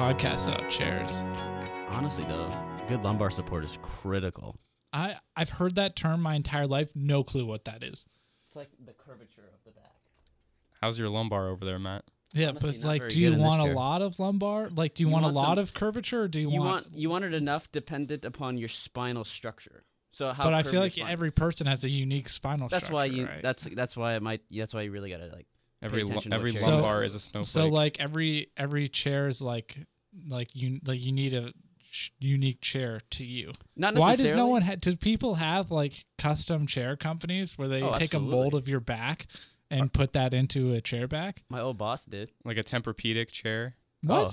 podcast about chairs? Honestly, though, good lumbar support is critical. I I've heard that term my entire life. No clue what that is. It's like the curvature of the back. How's your lumbar over there, Matt? Yeah, Honestly, but like, do you good in this want a lot of lumbar? Like, do you, You want, want a lot some- of curvature, or do you, You want? want you want it enough dependent upon your spinal structure. So how? but I feel like every is. person has a unique spinal That's structure. why you. right? That's that's why it might. That's why you really gotta like. Every lu- attention to what every chair lumbar in. is a snowflake. so like every every chair is like like you like you need a ch- unique chair to you. Not Why does no one? Ha- do people have like custom chair companies where they Oh, take a mold of your back and uh, put that into a chair back? My old boss did. like a Tempur-Pedic chair. What? Oh,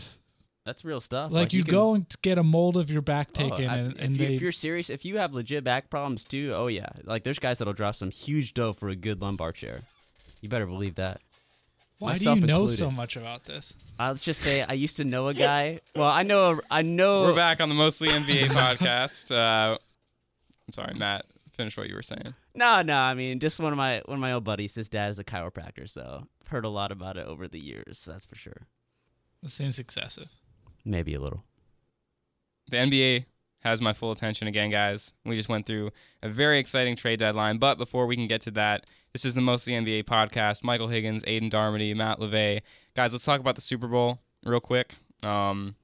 that's real stuff. like, you, can- go and get a mold of your back Oh, taken, I- and, if, and you, they if you're serious, if you have legit back problems too, oh yeah, like there's guys that'll drop some huge dough for a good lumbar chair. You better believe that. Why do myself you know so much about this? Let's just say I used to know a guy. Well, I know. a- I know. We're back on the Mostly NBA podcast. Uh, I'm sorry, Matt. Finish what you were saying. No, no. I mean, just one of my one of my old buddies. His dad is a chiropractor, so I've heard a lot about it over the years. That's for sure. This seems excessive. Maybe a little. The NBA has my full attention again, guys. We just went through a very exciting trade deadline, but before we can get to that, this is the Mostly NBA podcast. Michael Higgins, Aden Darmody, Matt LeVay. Guys, let's talk about the Super Bowl real quick. Um,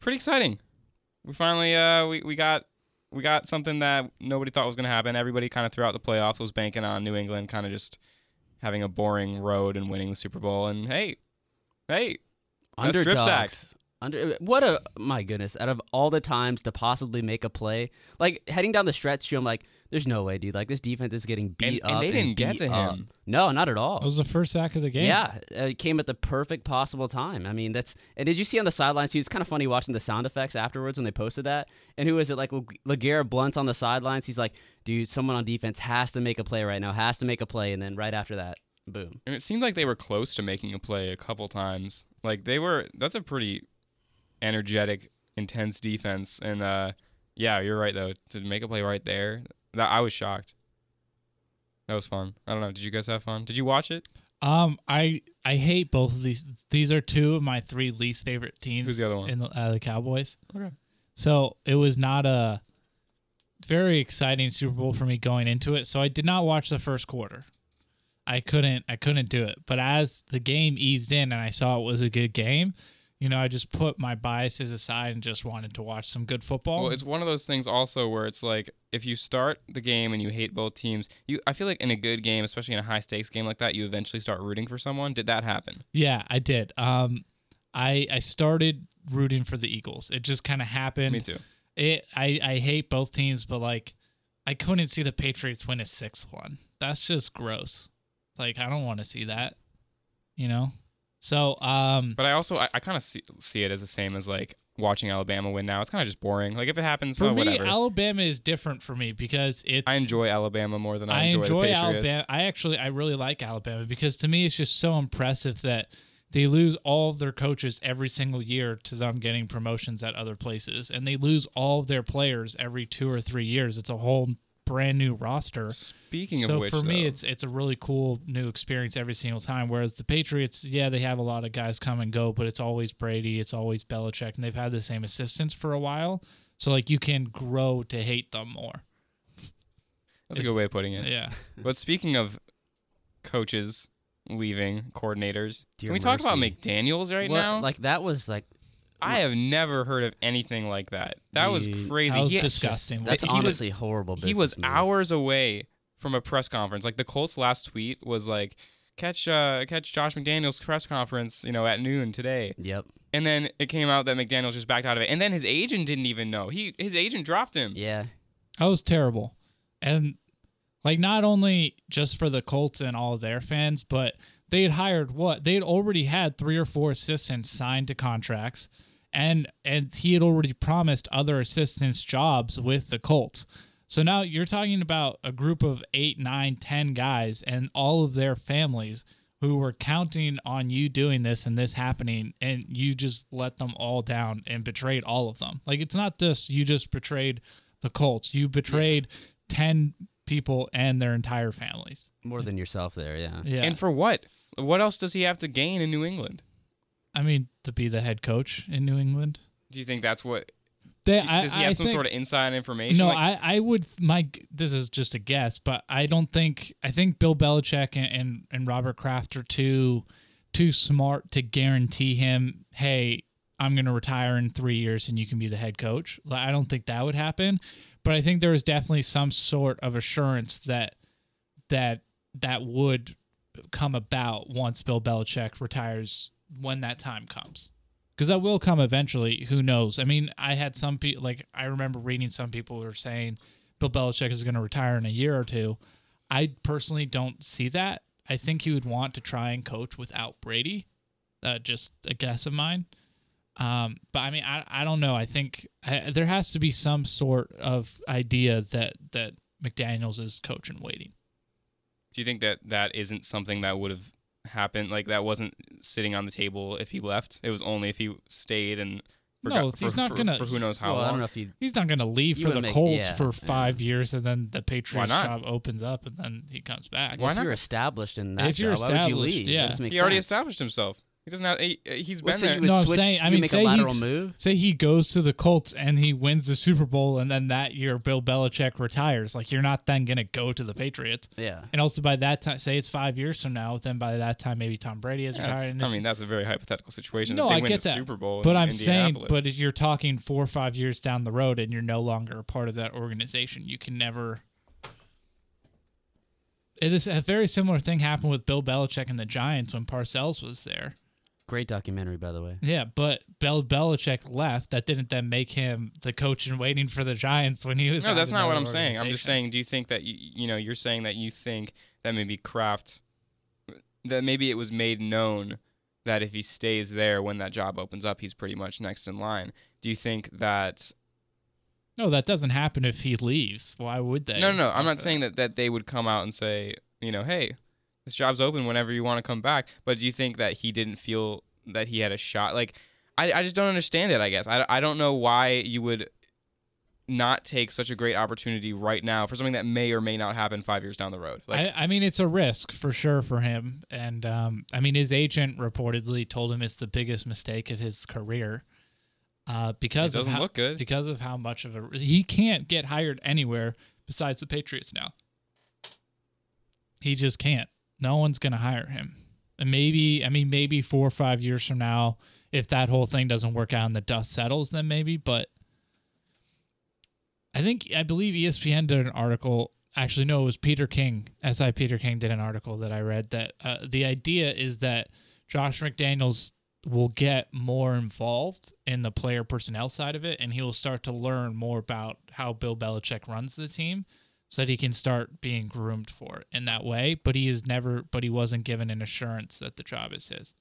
pretty exciting. We finally uh we, we got we got something that nobody thought was going to happen. Everybody kind of throughout the playoffs was banking on New England kind of just having a boring road and winning the Super Bowl. And hey, hey, That's strip Underdogs. sack. Under what a my goodness! Out of all the times to possibly make a play, like heading down the stretch, I'm like, "There's no way, dude! Like this defense is getting beat and up." they didn't get beat to up. him. No, not at all. It was the first sack of the game. Yeah, uh, it came at the perfect possible time. I mean, that's. And did you see on the sidelines? He was kind of funny watching the sound effects afterwards when they posted that. And who is it? Like LeGarrette Blount on the sidelines. He's like, "Dude, someone on defense has to make a play right now. Has to make a play." And then right after that, boom. And it seemed like they were close to making a play a couple times. Like they were that's a pretty energetic, intense defense. And uh yeah, you're right though. To make a play right there, that I was shocked. That was fun. I don't know. Did you guys have fun? Did you watch it? Um, I I hate both of these. These are two of my three least favorite teams. Who's the other one? In the, uh, the Cowboys. Okay. So it was not a very exciting Super Bowl for me going into it. So I did not watch the first quarter. I couldn't. I couldn't do it. But as the game eased in and I saw it was a good game, you know, I just put my biases aside and just wanted to watch some good football. Well, it's one of those things also where it's like if you start the game and you hate both teams, you I feel like in a good game, especially in a high stakes game like that, you eventually start rooting for someone. Did that happen? Yeah, I did. Um, I I started rooting for the Eagles. It just kind of happened. Me too. It I I hate both teams, but like I couldn't see the Patriots win a sixth one. That's just gross. Like I don't want to see that. You know. So um, But I also I, I kind of see, see it as the same as like watching Alabama win now. It's kind of just boring. Like if it happens, for well, me, whatever. Alabama is different for me because it's I enjoy Alabama more than I, I enjoy, enjoy the Patriots. Alabama. I actually I really like Alabama because to me it's just so impressive that they lose all of their coaches every single year to them getting promotions at other places, and they lose all of their players every two or three years. It's a whole brand new roster. Speaking so of which, for me, though, it's it's a really cool new experience every single time. Whereas the Patriots, yeah, they have a lot of guys come and go, but it's always Brady, it's always Belichick, and they've had the same assistants for a while. So like you can grow to hate them more. that's a good way of putting it. Yeah. But speaking of coaches leaving, coordinators, Dear can we talk about. McDaniels right What- now? like that was like I have never heard of anything like that. That was Dude, crazy. That was He- disgusting. that's He was- honestly horrible. he was move. hours away from a press conference. Like the Colts' last tweet was like, "Catch, uh, catch Josh McDaniels' press conference, you know, at noon today." Yep. And then it came out that McDaniels just backed out of it. And then his agent didn't even know. He his agent dropped him. Yeah. That was terrible. And like not only just for the Colts and all of their fans, but they had hired what? They had already had three or four assistants signed to contracts and and he had already promised other assistants jobs with the Colts. So now you're talking about a group of eight, nine, ten guys and all of their families who were counting on you doing this and this happening, and you just let them all down and betrayed all of them. Like it's not this, you just betrayed the Colts. You betrayed 10 people and their entire families. More than yourself there. Yeah. Yeah. And for what? What else does he have to gain in New England? I mean, to be the head coach in New England. Do you think that's what? They, d- I- does he I have some think- sort of inside information? No, Like, I, I would my this is just a guess, but I don't think I think Bill Belichick and, and, and Robert Kraft are too too smart to guarantee him, hey, I'm gonna retire in three years and you can be the head coach. Like, I don't think that would happen. But I think there is definitely some sort of assurance that that that would come about once Bill Belichick retires when that time comes. Because that will come eventually. Who knows? I mean, I had some people, like, I remember reading some people were saying Bill Belichick is going to retire in a year or two. I personally don't see that. I think he would want to try and coach without Brady. Uh, just a guess of mine. Um, but I mean, I, I don't know. I think I, there has to be some sort of idea that that McDaniels is coach and waiting. do you think that that isn't something that would have happened? Like that wasn't sitting on the table if he left. It was only if he stayed and. No, he's for- not for- gonna- for who knows how well, I long. don't know if you. He's not going to leave for the would make- Colts yeah, for yeah. five years, and then the Patriots job opens up, and then he comes back. Why if not? you're established in that If you're job, why would you established, leave? yeah. That doesn't He already sense. established himself. He doesn't have. He, uh, he's Well, been so there. you would No, I'm switch, saying- I mean, make say a lateral he's- move. Say he goes to the Colts and he wins the Super Bowl, and then that year Bill Belichick retires. Like you're not then going to go to the Patriots. Yeah. And also by that time, say it's five years from now, then by that time maybe Tom Brady has retired. I mean, that's a very hypothetical situation. No, if they I win get the that. Super Bowl, but in I'm saying, but if you're talking four or five years down the road and you're no longer a part of that organization, you can never. It is a very similar thing happened with Bill Belichick and the Giants when Parcells was there. Great documentary, by the way. Yeah, but Bill Belichick left. That didn't then make him the coach and waiting for the Giants when he was. no, that's not what I'm saying. I'm just saying. Do you think that you, you know? You're saying that you think that maybe Kraft, that maybe it was made known that if he stays there when that job opens up, he's pretty much next in line. Do you think that? No, that doesn't happen if he leaves. Why would they? No, no, no. I'm not saying that that they would come out and say, you know, hey, this job's open whenever you want to come back. But do you think that he didn't feel that he had a shot? Like, I, I just don't understand it. I guess I, I don't know why you would not take such a great opportunity right now for something that may or may not happen five years down the road. Like, I, I mean, it's a risk for sure for him, and um, I mean, his agent reportedly told him it's the biggest mistake of his career, uh, because it doesn't of how, look good. because of how much of a he can't get hired anywhere besides the Patriots now. He just can't. No one's gonna hire him. And maybe, I mean, maybe four or five years from now, if that whole thing doesn't work out and the dust settles, then maybe. But I think I believe ESPN did an article. Actually, no, it was Peter King. SI Peter King did an article that I read that uh, the idea is that Josh McDaniels will get more involved in the player personnel side of it, and he will start to learn more about how Bill Belichick runs the team, so that he can start being groomed for it in that way. But he is never, but he wasn't given an assurance that the job is his,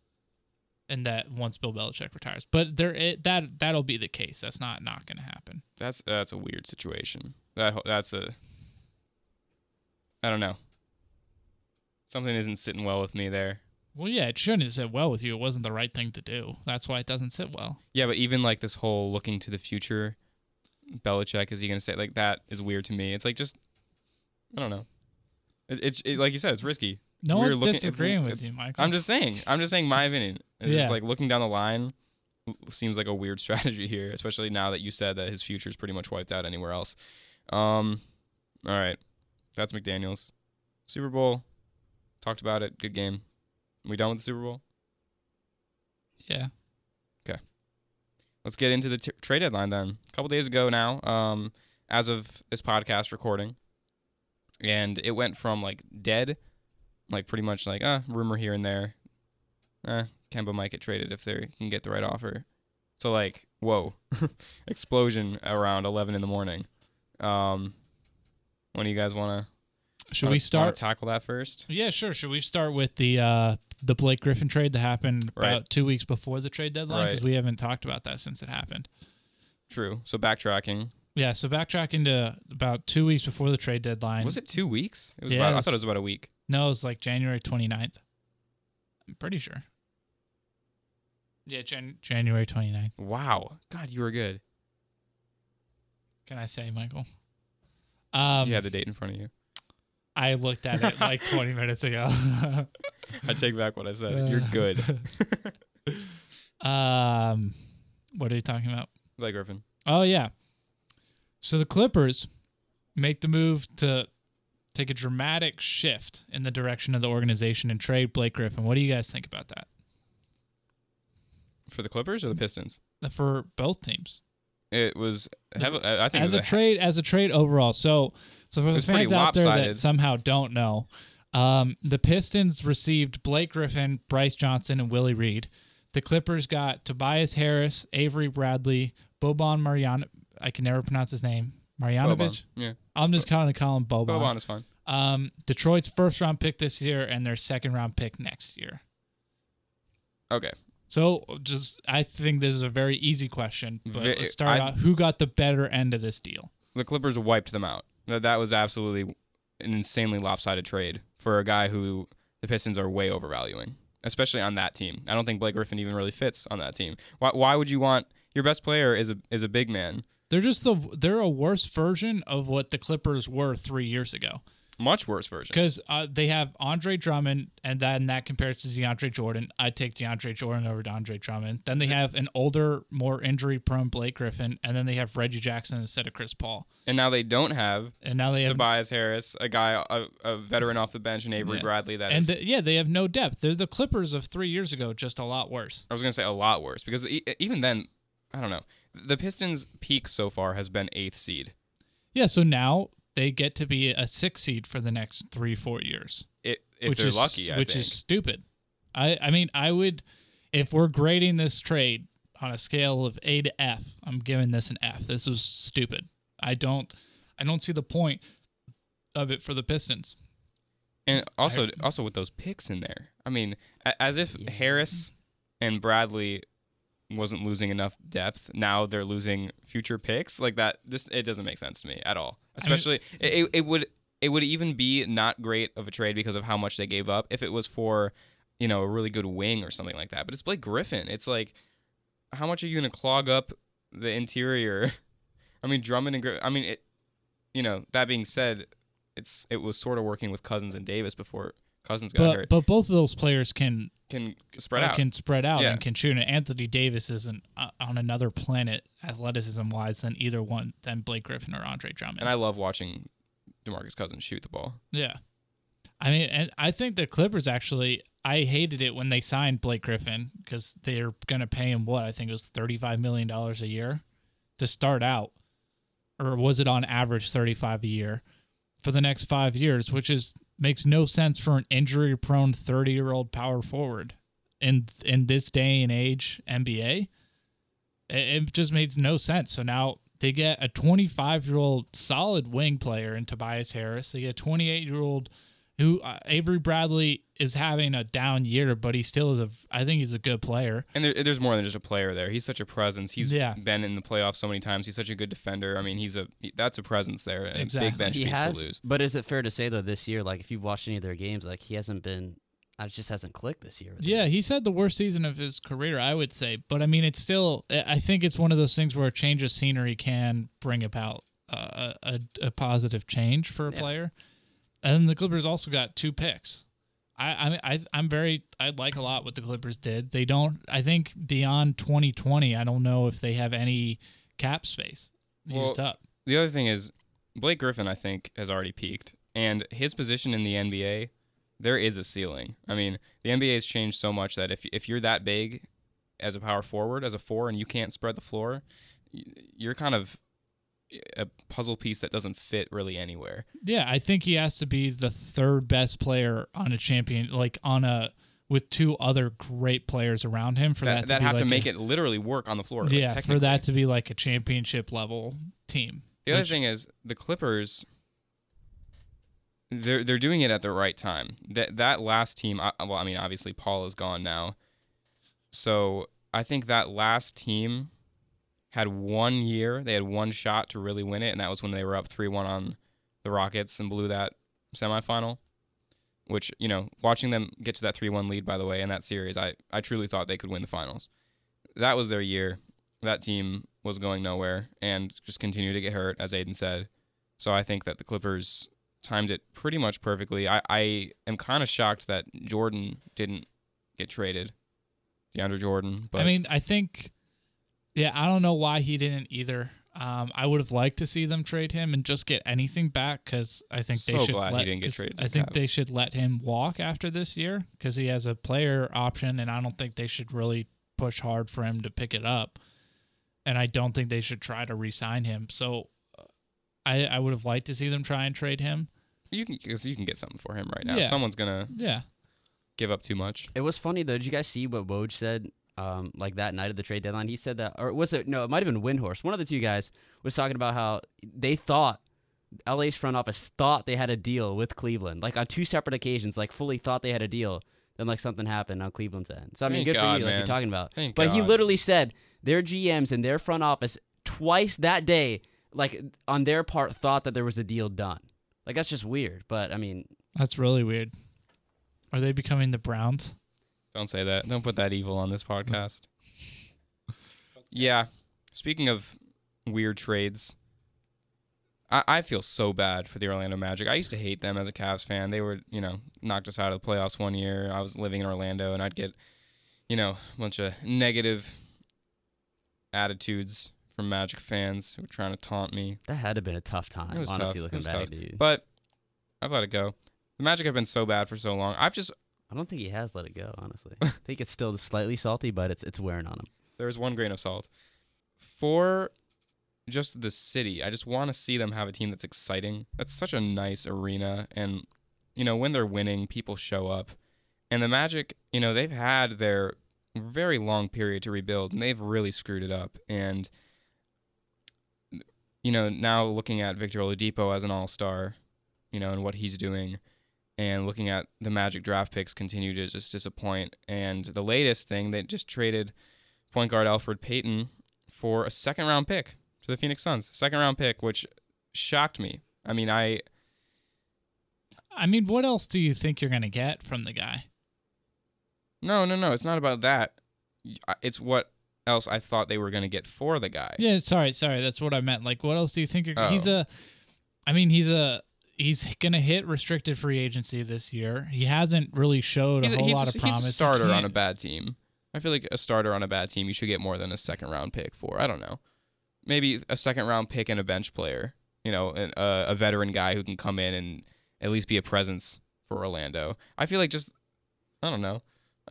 and that once Bill Belichick retires, but there it, that that'll be the case. That's not not going to happen. That's that's a weird situation. That that's a. I don't know. Something isn't sitting well with me there. Well, yeah, it shouldn't sit well with you. It wasn't the right thing to do. That's why it doesn't sit well. Yeah, but even like this whole looking to the future, Belichick is he gonna say like that is weird to me. It's like just, I don't know. It, it's it, like you said, it's risky. It's no weird one's looking- it's- disagreeing with it's- you, Michael. I'm just saying. I'm just saying my opinion. It's Yeah. just like looking down the line seems like a weird strategy here, especially now that you said that his future is pretty much wiped out anywhere else. Um, all right, that's McDaniels Super Bowl. Talked about it. Good game. We done with the Super Bowl? yeah. Okay. Let's get into the t- trade deadline then. A couple days ago now, um, as of this podcast recording, and it went from like dead, like pretty much like uh rumor here and there. Eh, Kemba might get traded if they can get the right offer. So like whoa, explosion around eleven in the morning. Um, when do you guys want to? Should we start? tackle that first? Yeah, sure. Should we start with the uh, the Blake Griffin trade that happened Right. about two weeks before the trade deadline? Because Right. we haven't talked about that since it happened. True. So backtracking. Yeah. So backtracking to about two weeks before the trade deadline. Was it two weeks? It was Yeah, about. it I thought it was about a week. No, it was like January 29th. I'm pretty sure. Yeah, Jan- January 29th. Wow. God, you were good. Can I say, Michael? Um, you had the date in front of you. I looked at it like 20 minutes ago. I take back what I said. You're good. Um, what are you talking about? Blake Griffin. Oh yeah. So the Clippers make the move to take a dramatic shift in the direction of the organization and trade Blake Griffin. What do you guys think about that? For the Clippers or the Pistons? For both teams. It was heavy, I think as a was trade as a trade overall. So so for the fans out there that somehow don't know, um, the Pistons received Blake Griffin, Brice Johnson, and Willie Reed. The Clippers got Tobias Harris, Avery Bradley, Boban Mariano. I can never pronounce his name. Marjanovic. Yeah. I'm just kind of calling him Boban. Boban is fine. Um, Detroit's first round pick this year and their second round pick next year. Okay. So just I think this is a very easy question, but Ve- let's start I- out. Who got the better end of this deal? The Clippers wiped them out. That that was absolutely an insanely lopsided trade for a guy who the Pistons are way overvaluing, especially on that team. I don't think Blake Griffin even really fits on that team. Why, why would you want your best player is a is a big man? They're just the they're a worse version of what the Clippers were three years ago Much worse version. because uh, they have Andre Drummond, and then that compares to DeAndre Jordan. I take DeAndre Jordan over DeAndre Drummond. Then they have an older, more injury-prone Blake Griffin, and then they have Reggie Jackson instead of Chris Paul. And now they don't have And now they have Tobias Harris, a guy, a, a veteran off the bench, and Avery Yeah. Bradley. That and is, th- yeah, they have no depth. They're the Clippers of three years ago, just a lot worse. I was gonna say a lot worse because e- even then, I don't know. The Pistons' peak so far has been eighth seed. Yeah, so now they get to be a six seed for the next three, four years. It, if which they're is lucky, I which think. is stupid. I I mean I would if we're grading this trade on a scale of A to F, I'm giving this an F. This was stupid. I don't I don't see the point of it for the Pistons. And also, also with those picks in there, I mean, as if Harris and Bradley wasn't losing enough depth. Now they're losing future picks like that. This it doesn't make sense to me at all. Especially it, it, it would it would even be not great of a trade because of how much they gave up if it was for you know a really good wing or something like that. But it's Blake Griffin. It's like how much are you gonna clog up the interior? I mean Drummond and Griffin. I mean it. You know that being said, it's it was sort of working with Cousins and Davis before Cousins got But hurt. but both of those players can Can spread uh, out. can spread out Yeah. and can shoot. And Anthony Davis isn't uh, on another planet athleticism wise than either one than Blake Griffin or Andre Drummond. and I love watching DeMarcus Cousins shoot the ball. Yeah. I mean, and I think the Clippers actually, I hated it when they signed Blake Griffin because they're going to pay him what? I think it was $35 million a year to start out. Or was it on average 35 a year for the next five years, which is makes no sense for an injury prone 30 year old power forward in in this day and age NBA. It, it just makes no sense. So now they get a 25 year old solid wing player in Tobias Harris. They get a 28 year old who uh, Avery Bradley is having a down year, but he still is a. I think he's a good player. And there, there's more than just a player there. He's such a presence. He's Yeah. been in the playoffs so many times. He's such a good defender. I mean, he's a that's a presence there. And Exactly. big bench he piece has, to lose. but is it fair to say though this year, like if you've watched any of their games, like he hasn't been, uh, it just hasn't clicked this year. Yeah, he said the worst season of his career, I would say. But I mean, it's still. I I think it's one of those things where a change of scenery can bring about uh, a, a positive change for a Yeah. player. And then the Clippers also got two picks. I I mean, I I'm very I like a lot what the Clippers did. They don't. I think beyond 2020, I don't know if they have any cap space used Well, up. The other thing is Blake Griffin. I think has already peaked, and his position in the NBA, there is a ceiling. I mean, the NBA has changed so much that if if you're that big as a power forward, as a four, and you can't spread the floor, you're kind of a puzzle piece that doesn't fit really anywhere. Yeah, I think he has to be the third best player on a champion, like on a with two other great players around him for that, that, to that have to make a, it literally work on the floor. like, yeah for that to be like a championship level team. The other thing is the Clippers. They're they're doing it at the right time. That that last team. Well, I mean, obviously Paul is gone now, so I think that last team had one year. They had one shot to really win it, and that was when they were up three one on the Rockets and blew that semifinal. Which you know, watching them get to that three one lead, by the way, in that series, I I truly thought they could win the finals. That was their year. That team was going nowhere and just continued to get hurt, as Aden said. So I think that the Clippers timed it pretty much perfectly. I, I am kind of shocked that Jordan didn't get traded. DeAndre Jordan. But I mean, I think, yeah, I don't know why he didn't either. Um, I would have liked to see them trade him and just get anything back because I think they So should. glad he let, didn't get 'cause traded I think Cavs. they should let him walk after this year because he has a player option, and I don't think they should really push hard for him to pick it up. And I don't think they should try to re-sign him. So, uh, I I would have liked to see them try and trade him. you can because you can get something for him right now. Yeah. Someone's gonna Yeah, give up too much. It was funny though. Did you guys see what Woj said? Um, like that night of the trade deadline, he said that, or was it? No, it might have been Windhorst. One of the two guys was talking about how they thought LA's front office thought they had a deal with Cleveland, like on two separate occasions, like fully thought they had a deal. Then like something happened on Cleveland's end. So I mean, Thank good for God, you, like you're talking about. Thank but he literally said their GMs and their front office twice that day, like on their part, thought that there was a deal done. Like that's just weird. But I mean, that's really weird. Are they becoming the Browns? Don't say that. Don't put that evil on this podcast. yeah. Speaking of weird trades, I, I feel so bad for the Orlando Magic. I used to hate them as a Cavs fan. They were, you know, knocked us out of the playoffs one year. I was living in Orlando and I'd get, you know, a bunch of negative attitudes from Magic fans who were trying to taunt me. that had to have been a tough time. It was honestly, tough. looking it was back, tough. dude. But I've let it go. The Magic have been so bad for so long. I've just I don't think he has let it go. Honestly, I think it's still slightly salty, but it's it's wearing on him. there's one grain of salt. For just the city, I just want to see them have a team that's exciting. That's such a nice arena. And, you know, when they're winning, people show up. And the Magic, you know, they've had their very long period to rebuild and they've really screwed it up. And, you know, now looking at Victor Oladipo as an all star, you know, and what he's doing, and looking at the Magic draft picks continue to just disappoint. And the latest thing, they just traded point guard Elfrid Payton for a second round pick to the Phoenix Suns. Second round pick, which shocked me. I mean, I I mean, what else do you think you're gonna get from the guy? no, no, no. It's not about that. It's what else I thought they were going to get for the guy. Yeah, sorry, sorry. That's what I meant. Like, what else do you think? You're, He's Oh. a, I mean, he's a, he's gonna hit restricted free agency this year. He hasn't really showed He's a a, whole he's, lot a, of he's promise. a He starter on a bad team. I feel like a starter on a bad team, you should get more than a second round pick for. I don't know. Maybe a second round pick and a bench player. You know, an, uh, a veteran guy who can come in and at least be a presence for Orlando. I feel like just, I don't know.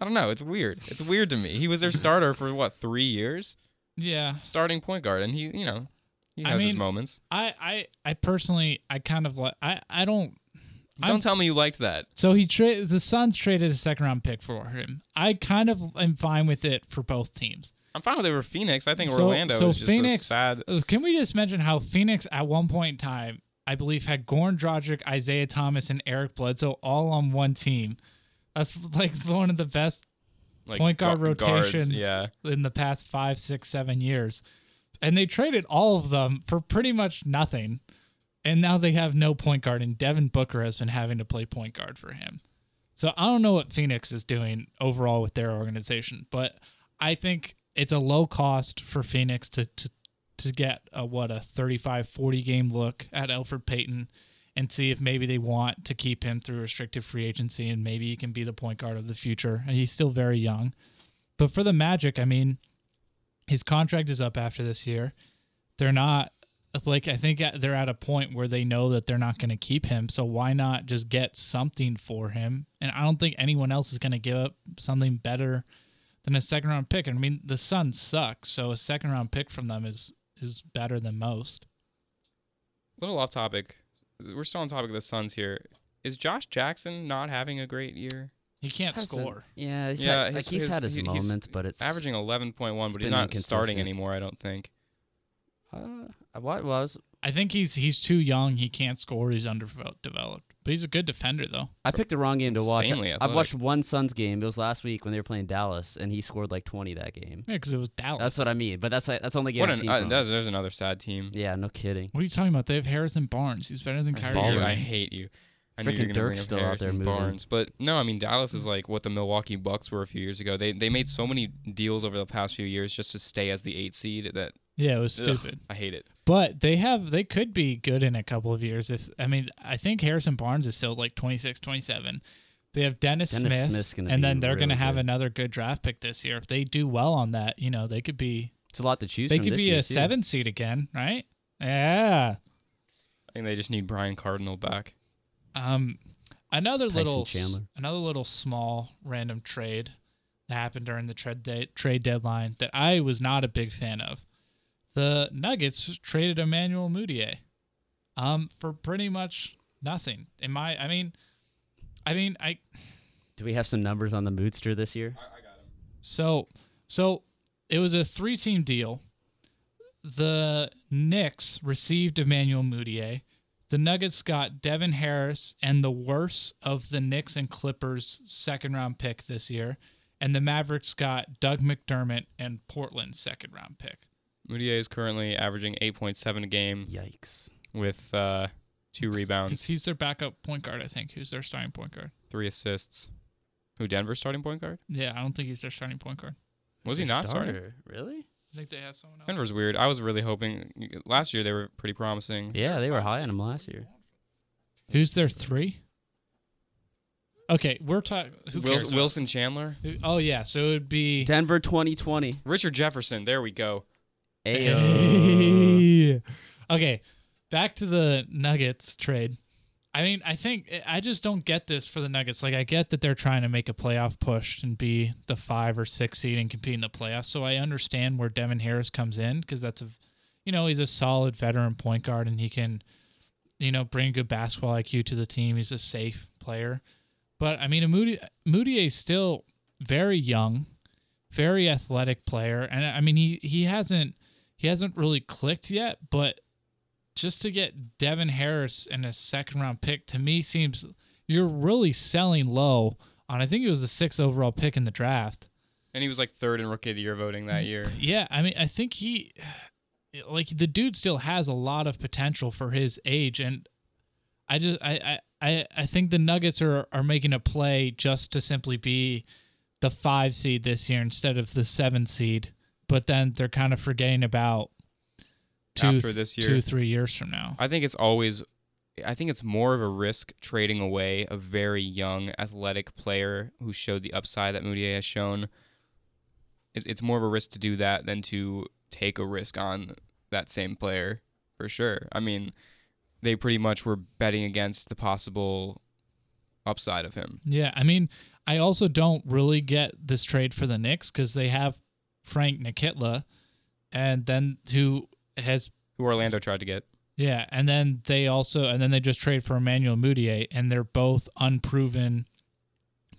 I don't know. It's weird. It's weird to me. He was their starter for what three years, Yeah, starting point guard, and he, you know, he I has his moments. I, I, I personally, I kind of like, I, I don't. I'm- Don't tell me you liked that. So he tra- the Suns traded a second round pick for him. I kind of am fine with it for both teams. I'm fine with it for Phoenix. I think So- Orlando so is just Phoenix- a sad. Uh, Can we just mention how Phoenix at one point in time, I believe, had Goran Dragic, Isaiah Thomas, and Eric Bledsoe all on one team. That's like one of the best Like point guard gu- guards, rotations Yeah. in the past five, six, seven years. And they traded all of them for pretty much nothing. And now they have no point guard, and Devin Booker has been having to play point guard for him. So I don't know what Phoenix is doing overall with their organization, but I think it's a low cost for Phoenix to to, to get a what a 35 40 game look at Elfrid Payton and see if maybe they want to keep him through restricted free agency and maybe he can be the point guard of the future. And he's still very young. But for the Magic, I mean, his contract is up after this year. They're not like I think they're at a point where they know that they're not going to keep him. So why not just get something for him? And I don't think anyone else is going to give up something better than a second round pick. I mean, the Suns suck, so a second round pick from them is is better than most. little off topic. We're still on topic of the Suns here. Is Josh Jackson not having a great year? He can't Hasn't- score. Yeah, he's Yeah, had, like his- he's his- had his he- he's moments, but it's Averaging 11.1, it's but he's been not starting inconsistent. anymore, I don't think. Uh, what was? I think he's he's too young. He can't score. He's underdeveloped. But he's a good defender though. I picked the wrong game to watch. Insanely I've athletic. watched one Suns game. It was last week when they were playing Dallas, and he scored like 20 that game. Yeah, because it was Dallas. That's what I mean. But that's like, that's only game What I've an, seen uh, from him. there's, there's another sad team. Yeah, no kidding. What are you talking about? They have Harrison Barnes. He's better than I Kyrie. hate, you. Baller. I hate you. I knew Freaking Dirk's up still out there Harrison moving. Barnes, but no, I mean Dallas is like what the Milwaukee Bucks were a few years ago. They they made so many deals over the past few years just to stay as the eight seed that Yeah, it was ugh, stupid. I hate it. But they have they could be good in a couple of years if I mean I think Harrison Barnes is still like 26, 27. They have Dennis, Dennis Smith, Smith's gonna and be then they're going to have good. another good draft pick this year. If they do well on that, you know, they could be It's a lot to choose they from could this be year, a too. seven seed again, right? Yeah. I think they just need Brian Cardinal back. Um, another Tyson little, Chandler. another little small random trade that happened during the trade de- trade deadline that I was not a big fan of. The Nuggets traded Emmanuel Mudiay, um, for pretty much nothing. In my, I mean, I mean, I Do we have some numbers on the Moodster this year? I, I got him. So, so it was a three-team deal. The Knicks received Emmanuel Mudiay. The Nuggets got Devin Harris and the worst of the Knicks and Clippers second-round pick this year, and the Mavericks got Doug McDermott and Portland's second-round pick. Mudiay is currently averaging 8.7 a game Yikes. with uh, two Because rebounds, he's their backup point guard, I think. Who's their starting point guard? three assists. Who Denver's starting point guard? Yeah, I don't think he's their starting point guard. Was he Their not starting? Really? I think they have someone else. Denver's weird. I was really hoping last year they were pretty promising. Yeah, they were high on him last year. Who's their three? Okay, we're talking. Who cares? Wilson Chandler, Who- Oh yeah, so it would be. Denver 2020. Richard Jefferson. There we go. Ayo. Hey. Okay, back to the Nuggets trade. I mean, I think I just don't get this for the Nuggets. Like, I get that they're trying to make a playoff push and be the five or six seed and compete in the playoffs. So I understand where Devin Harris comes in because that's a, you know, he's a solid veteran point guard and he can, you know, bring good basketball IQ to the team. He's a safe player. But I mean, Moody Moody is still very young, very athletic player, and I mean, he he hasn't he hasn't really clicked yet. But just to get Devin Harris and a second round pick to me seems you're really selling low on. I think it was the sixth overall pick in the draft. And he was like third in rookie of the year voting that year. Yeah, I mean, I think he, like, the dude still has a lot of potential for his age, and I just, I, I, I, I think the Nuggets are are making a play just to simply be the five seed this year instead of the seven seed, but then they're kind of forgetting about two, After this year. two, three years from now. I think it's always I think it's more of a risk trading away a very young athletic player who showed the upside that Mudiay has shown. It's, it's more of a risk to do that than to take a risk on that same player for sure. I mean, they pretty much were betting against the possible upside of him. Yeah, I mean, I also don't really get this trade for the Knicks because they have Frank Ntilikina, and then who has Who Orlando tried to get. Yeah, and then they also and then they just trade for Emmanuel Mudiay, and they're both unproven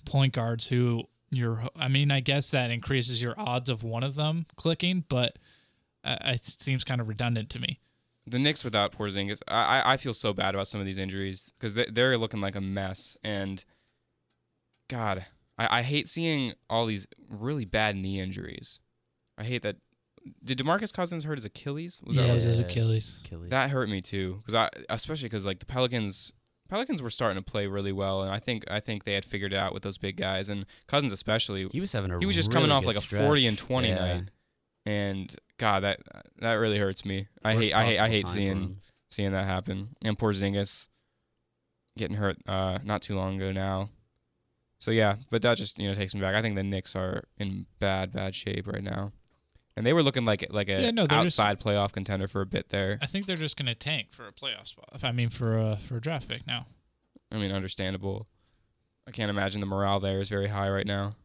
point guards who you're. I mean, I guess that increases your odds of one of them clicking, but uh, it seems kind of redundant to me. The Knicks without Porzingis, I I- feel so bad about some of these injuries because they, they're looking like a mess. And God, I, I hate seeing all these really bad knee injuries. I hate that. Did Demarcus Cousins hurt his Achilles? Was yeah, that it was his Achilles. Achilles. that hurt me too? Because I especially because like the Pelicans. Pelicans were starting to play really well, and I think I think they had figured it out with those big guys and Cousins especially. he was having a He was just really coming off like a forty and twenty Yeah. night, and God, that that really hurts me. I Worst hate I hate I hate seeing seeing that happen. And Porzingis getting hurt uh, not too long ago now. So yeah, but that just you know takes me back. I think the Knicks are in bad bad shape right now, and they were looking like like a Yeah, no, they're just- outside playoff contender for a bit there. I think they're just going to tank for a playoff spot. I mean, for a for a draft pick now. I mean, understandable. I can't imagine the morale there is very high right now.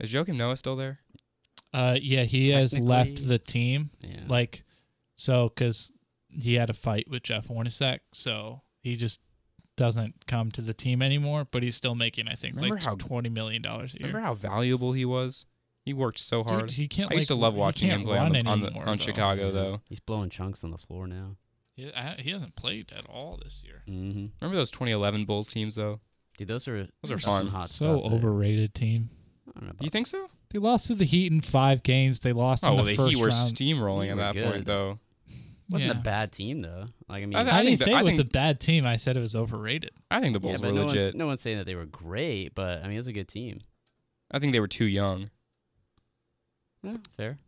Is Joakim Noah still there? Uh, yeah, he has left the team. Yeah. Like, so because he had a fight with Jeff Hornacek, so he just doesn't come to the team anymore. But he's still making, I think, Remember like how- twenty million dollars a year. Remember how valuable he was? He worked so hard. Dude, he can't. I used like, to love watching him play on, run the, on, the, anymore, on though. Chicago, Yeah. though. He's blowing chunks on the floor now. He, I, he hasn't played at all this year. hmm Remember those 2011 Bulls teams, though? Dude, those are Those are some fun. Hot so stuff there. overrated team. I don't know You think so? They lost to the Heat in five games. They lost Oh, in well, the the first Heat were round. steamrolling at were that point, though. wasn't Yeah. a bad team though. Like I mean, I- I, I didn't say that- I it was a bad team. I said it was overrated. I think the Bulls but were no legit. one's, no one's saying that they were great, but I mean, it was a good team. I think they were too young. Yeah, fair.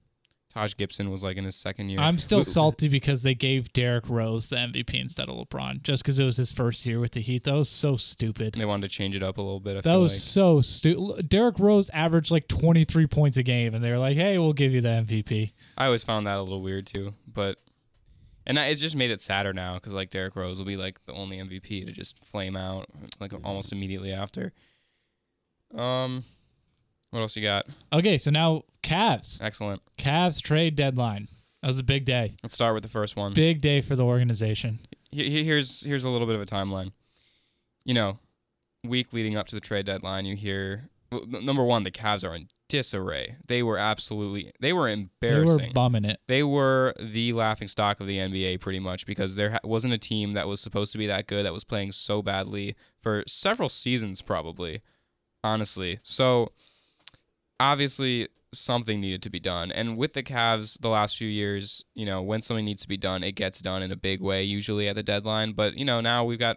Taj Gibson was like in his second year. I'm still salty because they gave Derrick Rose the MVP instead of LeBron, just because it was his first year with the Heat. That was so stupid. They wanted to change it up a little bit. I That feel was like. so stupid. Derrick Rose averaged like 23 points a game, and they were like, "Hey, we'll give you the MVP." I always found that a little weird too, but and that- it's just made it sadder now because like Derrick Rose will be like the only MVP to just flame out like almost immediately after. Um, what else you got? Okay, so now Cavs, Excellent. Cavs trade deadline. That was a big day. Let's start with the first one. Big day for the organization. He- he- Here's here's a little bit of a timeline. You know, week leading up to the trade deadline, you hear well, n- number one, the Cavs are in disarray. They were absolutely they were They embarrassing. were bumming it. they were the laughing stock of the NBA pretty much because there ha- wasn't a team that was supposed to be that good that was playing so badly for several seasons probably honestly so obviously something needed to be done and with the Cavs the last few years you know when something needs to be done it gets done in a big way usually at the deadline but you know now we've got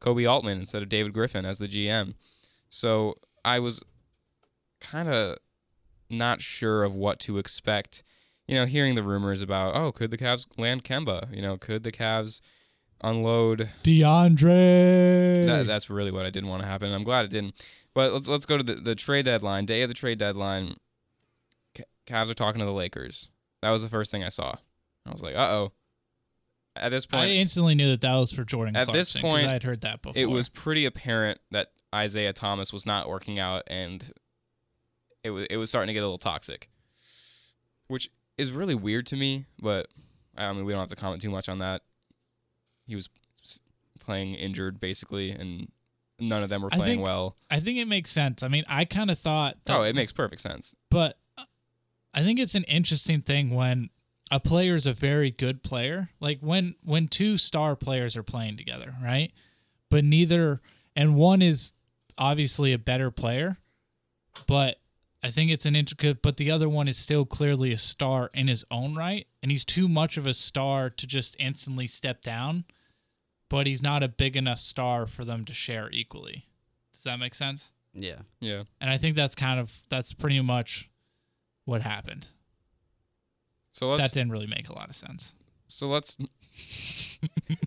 Koby Altman instead of David Griffin as the GM so I was kind of not sure of what to expect you know, hearing the rumors about, oh, could the Cavs land Kemba? You know, could the Cavs unload? DeAndre. That, that's really what I didn't want to happen. I'm glad it didn't. But let's let's go to the, the trade deadline. Day of the trade deadline, Ca- Cavs are talking to the Lakers. That was the first thing I saw. I was like, uh oh. At this point, I instantly knew that that was for Jordan. At this point, I had heard that before. it was pretty apparent that Isaiah Thomas was not working out, and it was it was starting to get a little toxic, which is really weird to me. But I mean, we don't have to comment too much on that. He was playing injured basically, and none of them were I playing think- well. I think it makes sense. I mean, I kind of thought that Oh, it makes perfect sense. but uh, I think it's an interesting thing when a player is a very good player. Like when when two star players are playing together, right? But neither and one is obviously a better player, but I think it's an intricate but the other one is still clearly a star in his own right and he's too much of a star to just instantly step down, but he's not a big enough star for them to share equally. Does that make sense? Yeah. Yeah. And I think that's kind of that's pretty much what happened. So let's that didn't really make a lot of sense. so let's.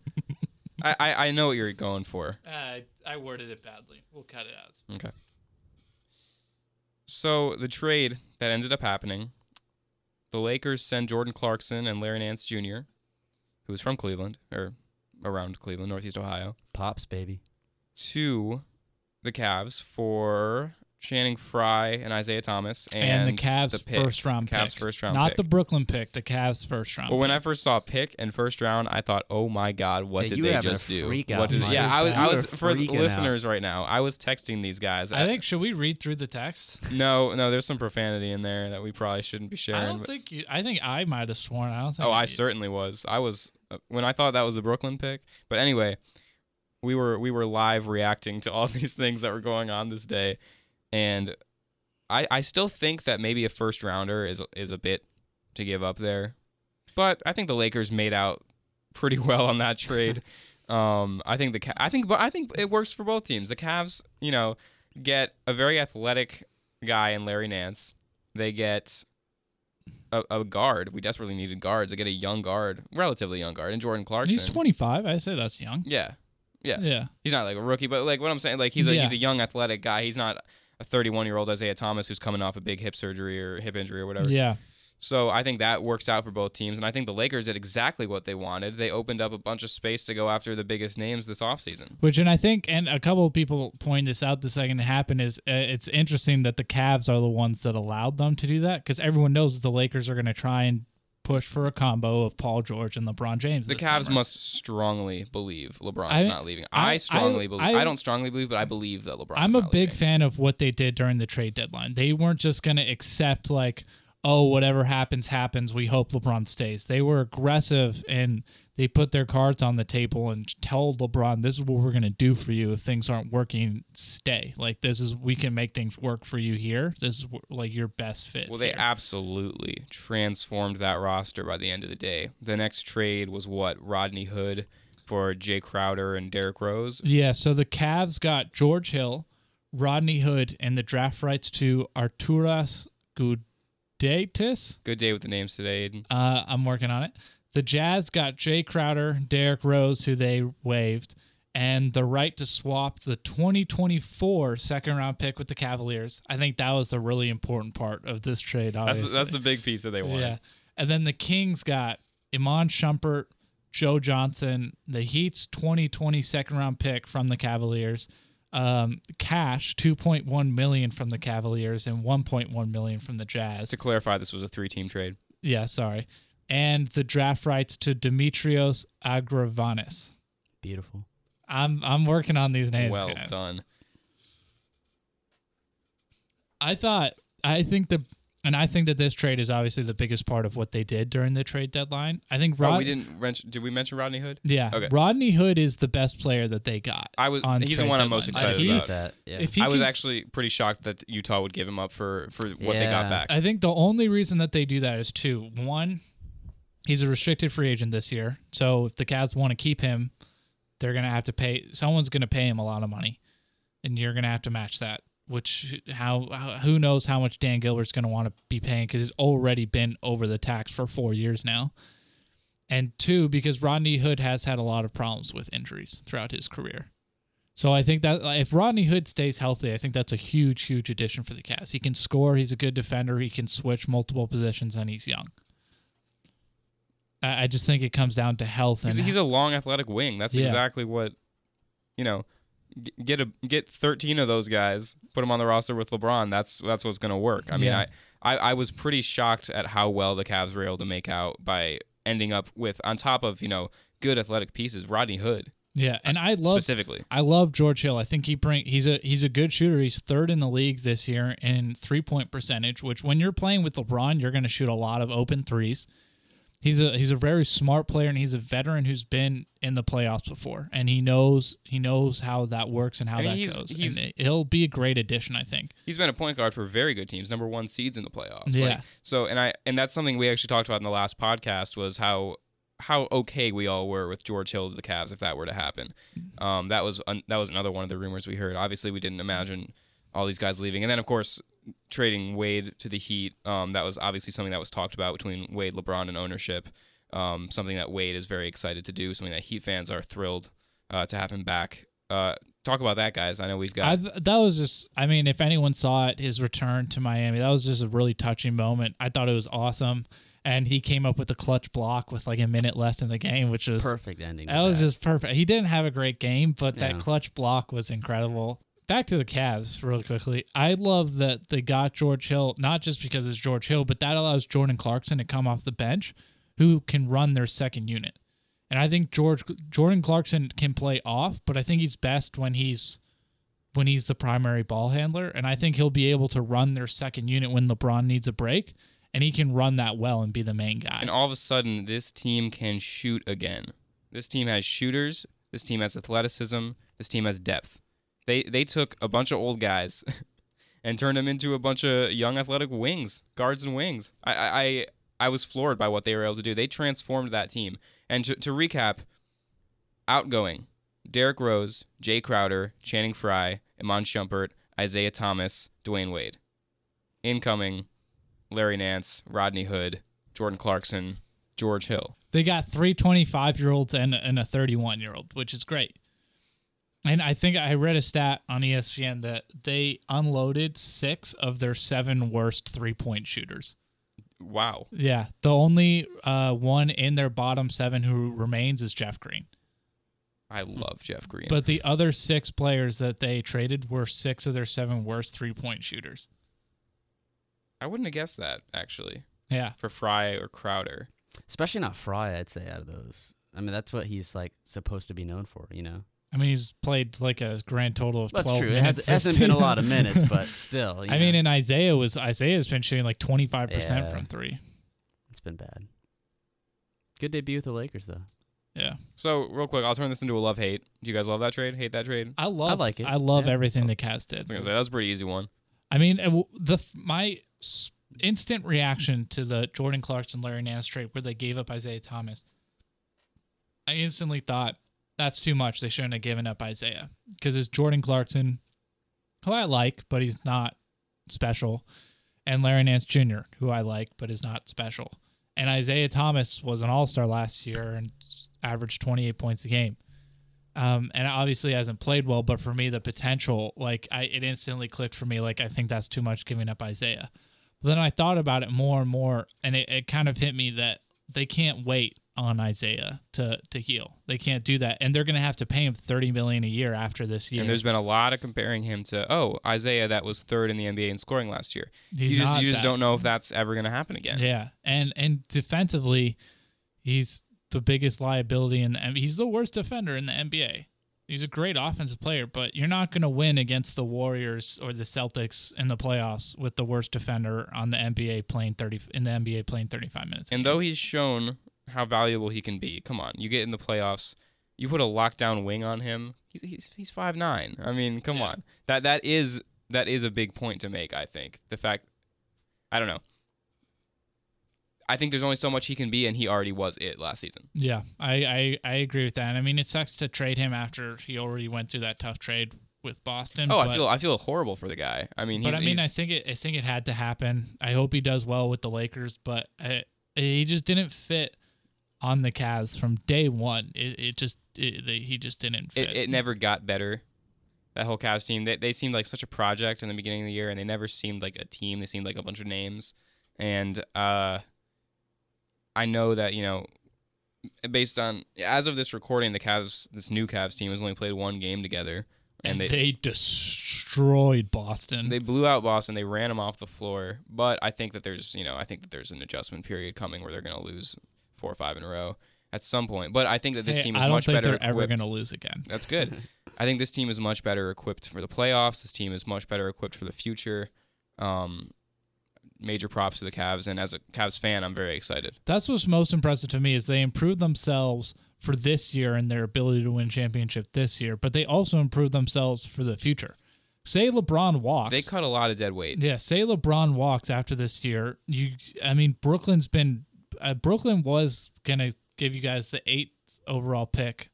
I, I I know what you're going for. Uh, I worded it badly. We'll cut it out. Okay. So the trade that ended up happening, the Lakers send Jordan Clarkson and Larry Nance Jr., who was from Cleveland or around Cleveland, Northeast Ohio, Pops, baby. to the Cavs for Channing Frye and Isaiah Thomas and, And, the Cavs the pick, first round Cavs pick. first round Not pick. the Brooklyn pick, the Cavs first round. Well, when I first saw pick and first round, I thought, "Oh my God, what Yeah, did you were they having a just do?" freak What did? Mike. Yeah, I was. I was for the out. listeners right now. I was texting these guys. I think should we read through the text? no, no. There's some profanity in there that we probably shouldn't be sharing. I don't but- think you. I think I might have sworn. I don't think. Oh, I you- certainly was. I was uh, when I thought that was the Brooklyn pick. But anyway, we were we were live reacting to all these things that were going on this day, and I I still think that maybe a first rounder is is a bit to give up there, but I think the Lakers made out pretty well on that trade. um, I think the I think but I think it works for both teams. The Cavs, you know, get a very athletic guy in Larry Nance. They get a, a guard. We desperately needed guards. They get a young guard, relatively young guard, and Jordan Clarkson. He's 25. I say that's young. Yeah, yeah. Yeah. He's not like a rookie, but like what I'm saying, like he's a Yeah. he's a young athletic guy. He's not a 31 year old Isaiah Thomas who's coming off a big hip surgery or hip injury or whatever. Yeah. So I think that works out for both teams, and I think the Lakers did exactly what they wanted. They opened up a bunch of space to go after the biggest names this offseason. Which, and I think, and a couple of people point this out the second it happened is uh, it's interesting that the Cavs are the ones that allowed them to do that because everyone knows that the Lakers are going to try and push for a combo of Paul George and LeBron James. The Cavs summer. must strongly believe LeBron's I- not leaving. I, I- strongly I- believe. I, don't strongly believe, but I believe that LeBron's I'm a big leaving. fan of what they did during the trade deadline. They weren't just going to accept like, oh, whatever happens, happens. We hope LeBron stays. They were aggressive and they put their cards on the table and told LeBron, "This is what we're going to do for you. If things aren't working, stay. Like this is we can make things work for you here. This is like your best fit." Well, they here." absolutely transformed that roster by the end of the day. The next trade was what Rodney Hood for Jae Crowder and Derrick Rose. yeah. So the Cavs got George Hill, Rodney Hood, and the draft rights to Arturas Datus. Good day with the names today, Aden. Uh, I'm working on it. The Jazz got Jae Crowder, Derrick Rose, who they waived, and the right to swap the 2024 second round pick with the Cavaliers. I think that was the really important part of this trade. That's Obviously. the, that's the big piece that they wanted. Yeah. And then the Kings got Iman Shumpert, Joe Johnson, the Heat's 2020 second round pick from the Cavaliers, um, cash 2.1 million from the Cavaliers and 1.1 million from the Jazz. To clarify, this was a three-team trade. Yeah, sorry. And the draft rights to Dimitrios Agravanis. Beautiful. I'm I'm working on these names. well guys. done. I thought I think the and I think that this trade is obviously the biggest part of what they did during the trade deadline. I think Rod, oh, we didn't mention. Did we mention Rodney Hood? Yeah, Okay. Rodney Hood is the best player that they got. I was. on He's the trade one I'm most deadline. I excited he- about. with that. Yeah. If he I was can- actually pretty shocked that Utah would give him up for for what they got back. I think the only reason that they do that is two. One, he's a restricted free agent this year, so if the Cavs want to keep him, they're gonna have to pay. Someone's gonna pay him a lot of money, and you're gonna have to match that. Which how, how who knows how much Dan Gilbert's gonna want to be paying because he's already been over the tax for four years now. And two, because Rodney Hood has had a lot of problems with injuries throughout his career. So I think that if Rodney Hood stays healthy, I think that's a huge, huge addition for the Cavs. He can score. He's a good defender. He can switch multiple positions, and he's young. I, I just think it comes down to health and He's, he's a long athletic wing. That's Yeah. exactly what, you know, get a get 13 of those guys, put them on the roster with LeBron. That's that's what's gonna work. I mean, Yeah. I, I I was pretty shocked at how well the Cavs were able to make out by ending up with on top of you know good athletic pieces, Rodney Hood yeah. And I love specifically. I love George Hill. I think he bring he's a he's a good shooter. He's third in the league this year in three point percentage. Which when you're playing with LeBron, you're going to shoot a lot of open threes. He's a he's a very smart player and he's a veteran who's been in the playoffs before and he knows he knows how that works and how mean, that he's- goes. he's- and he'll be a great addition, I think. He's been a point guard for very good teams, number one seeds in the playoffs. Yeah. Like, so and I and that's something we actually talked about in the last podcast was how how okay we all were with George Hill to the Cavs if that were to happen. Um, that was un, that was another one of the rumors we heard. Obviously, we didn't imagine all these guys leaving, and then of course trading Wade to the Heat. Um, that was obviously something that was talked about between Wade, LeBron, and ownership. Um, something that Wade is very excited to do. Something that Heat fans are thrilled uh, to have him back. Uh, talk about that, guys. I know we've got. I that was just I mean, if anyone saw it, his return to Miami, that was just a really touching moment. I thought it was awesome. And he came up with a clutch block with like a minute left in the game, which was Perfect ending. That to was just perfect. He didn't have a great game, but Yeah. that clutch block was incredible. Back to the Cavs really quickly. I love that they got George Hill, not just because it's George Hill, but that allows Jordan Clarkson to come off the bench who can run their second unit. And I think George Jordan Clarkson can play off, but I think he's best when he's when he's the primary ball handler. And I think he'll be able to run their second unit when LeBron needs a break. And he can run that well and be the main guy. And all of a sudden, this team can shoot again. This team has shooters. This team has athleticism. This team has depth. They they took a bunch of old guys and turned them into a bunch of young athletic wings, guards and wings. I I I, was floored by what they were able to do. They transformed that team. And to, to recap, outgoing, Derrick Rose, Jae Crowder, Channing Frye, Iman Shumpert, Isaiah Thomas, Dwyane Wade. Incoming, Larry Nance, Rodney Hood, Jordan Clarkson, George Hill. They got three 25 year olds and, and a 31 year old, which is great. And I think I read a stat on ESPN that they unloaded six of their seven worst three point shooters. Wow. Yeah. The only uh, one in their bottom seven who remains is Jeff Green. I love Jeff Green. But the other six players that they traded were six of their seven worst three point shooters. I wouldn't have guessed that actually Yeah. for Frye or Crowder. Especially not Frye, I'd say out of those. I mean, that's what he's like supposed to be known for, you know. I mean, he's played like a grand total of 12 That's true. It, minutes. has, it this hasn't been a lot of minutes, but still. you I mean, know, and Isaiah was Isaiah's been shooting like 25% from three. it's been bad. Good debut with the Lakers, though. Yeah. So real quick, I'll turn this into a love hate. Do you guys love that trade? Hate that trade? I love I like it. I love Yeah. everything the oh. Cavs did. I was did. gonna say that was a pretty easy one. I mean, it w- the my instant reaction to the Jordan Clarkson Larry Nance trade where they gave up Isaiah Thomas. I instantly thought that's too much. They shouldn't have given up Isaiah because it's Jordan Clarkson, who I like, but he's not special. and Larry Nance Jr., who I like but is not special. And Isaiah Thomas was an All Star last year and averaged 28 points a game. Um, and obviously hasn't played well, but for me, the potential, like, I it instantly clicked for me. Like, I think that's too much giving up Isaiah. But then I thought about it more and more, and it, it kind of hit me that they can't wait on Isaiah to to heal. They can't do that, and they're going to have to pay him 30 million a year after this year. And there's been a lot of comparing him to oh Isaiah that was third in the NBA in scoring last year. He's you just you just that. don't know if that's ever going to happen again. Yeah, and and defensively, he's the biggest liability in the. I mean, he's the worst defender in the NBA. He's a great offensive player, but you're not going to win against the Warriors or the Celtics in the playoffs with the worst defender on the NBA playing 30 in the NBA playing 35 minutes. And though he's shown how valuable he can be, come on, you get in the playoffs, you put a lockdown wing on him. He's he's he's five nine. I mean, come Yeah. on, that that is that is a big point to make. I think the fact, I don't know. I think there's only so much he can be, and he already was it last season. Yeah, I, I I agree with that. I mean, it sucks to trade him after he already went through that tough trade with Boston. Oh, but, I feel I feel horrible for the guy. I mean, he's, but I mean, I think it I think it had to happen. I hope he does well with the Lakers, but I, he just didn't fit on the Cavs from day one. It, it just it, they, he just didn't fit. it, it never got better. That whole Cavs team, they, they seemed like such a project in the beginning of the year, and they never seemed like a team. They seemed like a bunch of names. And uh, I know that you know, based on as of this recording, the Cavs, this new Cavs team has only played one game together, and they they, destroyed Boston. they blew out Boston. They ran them off the floor. But I think that there's you know I think that there's an adjustment period coming where they're going to lose four or five in a row at some point. But I think that this Hey, team is I don't much think better they're ever going to lose again. That's good. I think this team is much better equipped for the playoffs. This team is much better equipped for the future. Um, major props to the Cavs, and as a Cavs fan, I'm very excited. That's what's most impressive to me is they improved themselves for this year and their ability to win championship this year, but they also improved themselves for the future. Say LeBron walks. They cut a lot of dead weight. Yeah, say LeBron walks after this year. You, I mean, Brooklyn's been. Uh, Brooklyn was gonna give you guys the eighth overall pick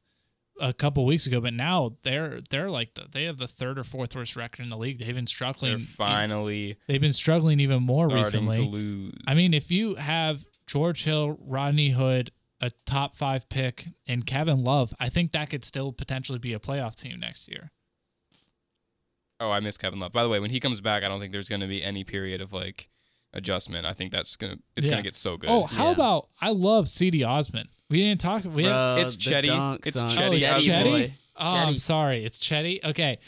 a couple weeks ago, but now they're they're like the, they have the third or fourth worst record in the league. They've been struggling. They're finally They've been struggling even more recently. to lose. I mean, if you have George Hill, Rodney Hood, a top five pick, and Kevin Love, I think that could still potentially be a playoff team next year. oh, I miss Kevin Love. By the way, when he comes back, I don't think there's going to be any period of like adjustment. I think that's gonna it's Yeah. gonna get so good. Oh, how Yeah. about I love Cedi Osman. We didn't talk. We didn't, Bro, It's Chetty. dunks It's Chetty Oh, it's Chetty? boy. Oh, I'm sorry. It's Chetty. Okay,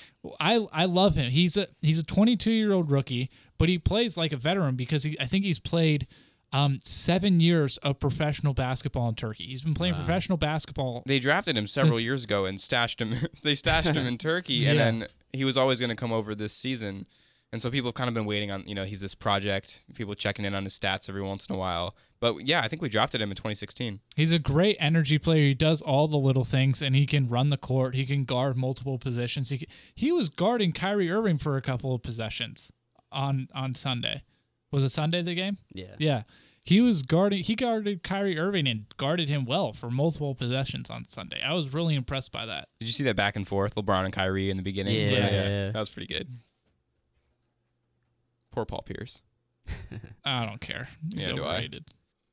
I I love him. He's a he's a 22 year old rookie, but he plays like a veteran because he I think he's played um seven years of professional basketball in Turkey. He's been playing Wow. professional basketball. They drafted him several Since- years ago and stashed him. they stashed him in Turkey, and then he was always going to come over this season. And so people have kind of been waiting on, you know, he's this project. People checking in on his stats every once in a while. But yeah, I think we drafted him in 2016. He's a great energy player. He does all the little things, and he can run the court. He can guard multiple positions. He can, he was guarding Kyrie Irving for a couple of possessions on on Sunday. Was it Sunday the game? Yeah. Yeah. He was guarding he guarded Kyrie Irving and guarded him well for multiple possessions on Sunday. I was really impressed by that. Did you see that back and forth, LeBron and Kyrie in the beginning? Yeah, yeah. That was pretty good. Poor Paul Pierce. I don't care. He's Yeah, do I?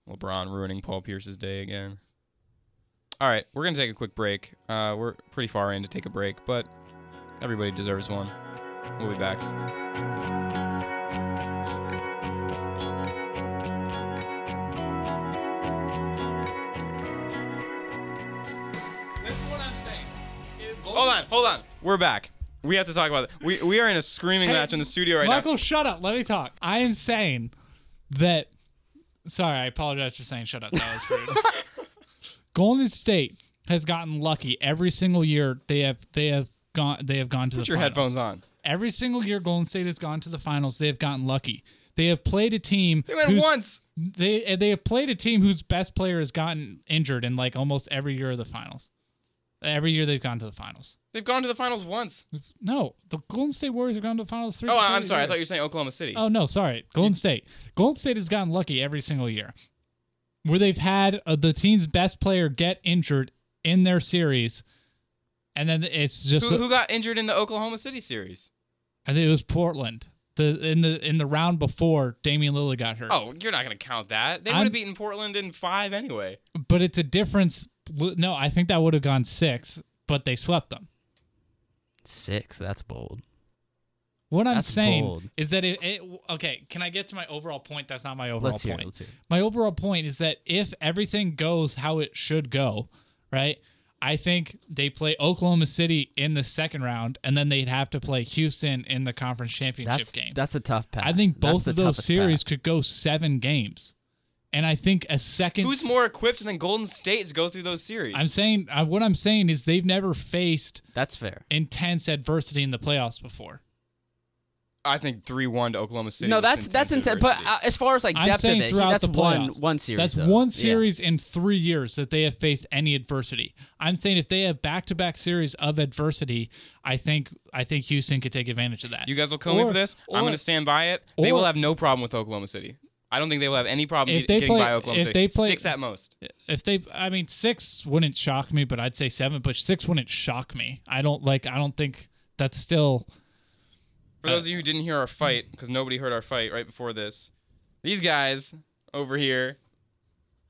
LeBron ruining Paul Pierce's day again. All right, we're going to take a quick break. Uh, we're pretty far in to take a break, but everybody deserves one. We'll be back. That's what I'm saying. Hold on, hold on. We're back. We have to talk about it. We, we are in a screaming Hey, match in the studio right now. Michael, shut up. Let me talk. I am saying that. Sorry, I apologize for saying shut up. That was rude. Golden State has gotten lucky every single year. They have they have gone they have gone to now. Put the your finals. headphones on. Every single year, Golden State has gone to the finals. They have gotten lucky. They have played a team. They went once. They they have played a team whose best player has gotten injured in like almost every year of the finals. Every year they've gone to the finals. They've gone to the finals once. No, the Golden State Warriors have gone to the finals three. Oh, I'm sorry. I thought you were saying Oklahoma City. Oh no, sorry. Golden State. Golden State has gotten lucky every single year, where they've had uh, the team's best player get injured in their series, and then it's just. who, who got injured in the Oklahoma City series? I think it was Portland. The in the in the round before Damian Lillard got hurt. Oh, you're not gonna count that. They would have beaten Portland in five anyway. But it's a difference. No, I think that would have gone six, but they swept them. Six. That's bold. What I'm That's saying bold. is that it, it. Okay, can I get to my overall point? That's not my overall Let's point. Let's hear. my overall point is that if everything goes how it should go, right? I think they play Oklahoma City in the second round, and then they'd have to play Houston in the conference championship That's game. that's a tough path. I think both of those series path. could go seven games, and I think a second. Who's more equipped than Golden State to go through those series? I'm saying uh, what I'm saying is they've never faced That's fair. intense adversity in the playoffs before. I think three one to Oklahoma City. no, was that's that's intense intense. But adversity. uh, as far as like I'm depth of saying it, throughout that's the one playoffs. one series. That's though. one Yeah. series in three years that they have faced any adversity. I'm saying if they have back-to-back series of adversity, I think I think Houston could take advantage of that. you guys will kill me Or- for this. I'm or- going to stand by it. they or- will have no problem with Oklahoma City. I don't think they will have any problem If get- they getting play- by Oklahoma if City. they play- Six at most. if they, I mean, six wouldn't shock me, but I'd say seven. But six wouldn't shock me. I don't like. I don't think that's still. For those uh, of you who didn't hear our fight, because nobody heard our fight right before this, these guys over here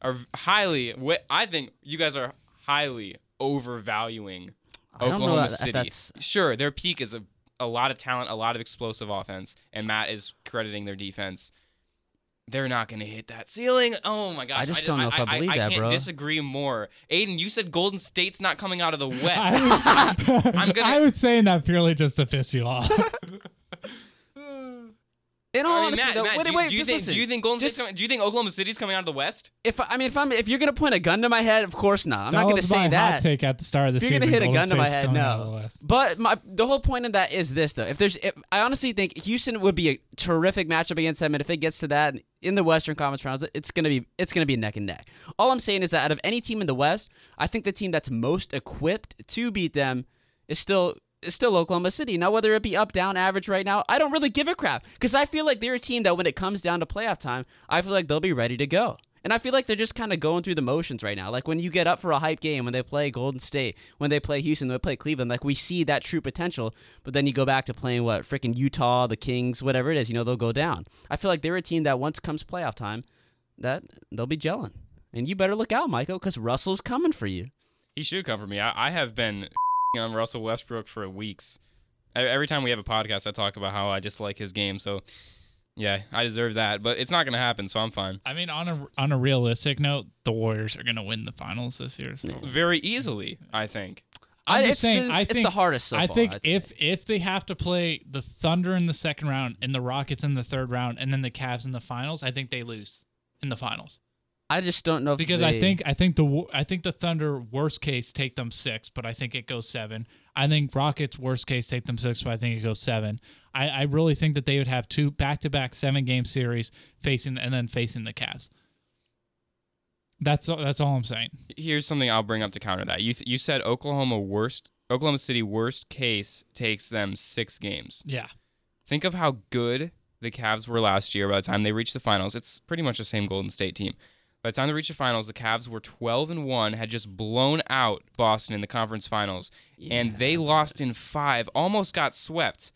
are highly. I think you guys are highly overvaluing I don't know Oklahoma that- City. that's- Sure, their peak is a, a lot of talent, a lot of explosive offense, and Matt is crediting their defense. They're not going to hit that ceiling. Oh my gosh! I just don't know if I believe I that, I can't bro. disagree more. Aden, you said Golden State's not coming out of the West. I was, I'm gonna- I was saying that purely just to piss you off. In all I mean, honesty, Matt, though, Matt, wait, do, you- wait, do you just think listen. do you think Golden Just- State's coming, do you think Oklahoma City's coming out of the West? If I I mean, if I'm if you're gonna point a gun to my head, of course not. I'm that not gonna was say my that. hot take at the start of the If you're gonna hit a Golden gun to my head, coming the no. But my the whole point of that is this though. If there's, if, I honestly think Houston would be a terrific matchup against them, and if it gets to that in the Western Conference Finals, it's gonna be it's gonna be neck and neck. All I'm saying is that out of any team in the West, I think the team that's most equipped to beat them is still. Still Oklahoma City. Now, whether it be up, down, average right now, I don't really give a crap because I feel like they're a team that when it comes down to playoff time, I feel like they'll be ready to go. And I feel like they're just kind of going through the motions right now. Like when you get up for a hype game, when they play Golden State, when they play Houston, when they play Cleveland, like we see that true potential. But then you go back to playing what freaking Utah, the Kings, whatever it is, you know, they'll go down. I feel like they're a team that once comes playoff time, that they'll be gelling. And you better look out, Michael, because Russell's coming for you. He should come for me. I, I have been on Russell Westbrook for weeks. Every time we have a podcast, I talk about how I just like his game. So, yeah, I deserve that. But it's not going to happen, so I'm fine. I mean, on a on a realistic note, the Warriors are going to win the finals this year. So. Very easily, I think. I'm I- just it's saying. the- I it's think the hardest so I far, think I'd say. if if they have to play the Thunder in the second round and the Rockets in the third round, and then the Cavs in the finals, I think they lose in the finals I just don't know if because they, I think I think the I think the Thunder worst case take them six, but I think it goes seven. I think Rockets worst case take them six, but I think it goes seven. I, I really think that they would have two back to back seven game series facing and then facing the Cavs. That's all, that's all I'm saying. Here's something I'll bring up to counter that. You th- you said Oklahoma worst Oklahoma City worst case takes them six games. Yeah. Think of how good the Cavs were last year by the time they reached the finals. It's pretty much the same Golden State team. By the time they reached the finals, the Cavs were 12 and 1, had just blown out Boston in the conference finals, and they lost in 5, almost got swept.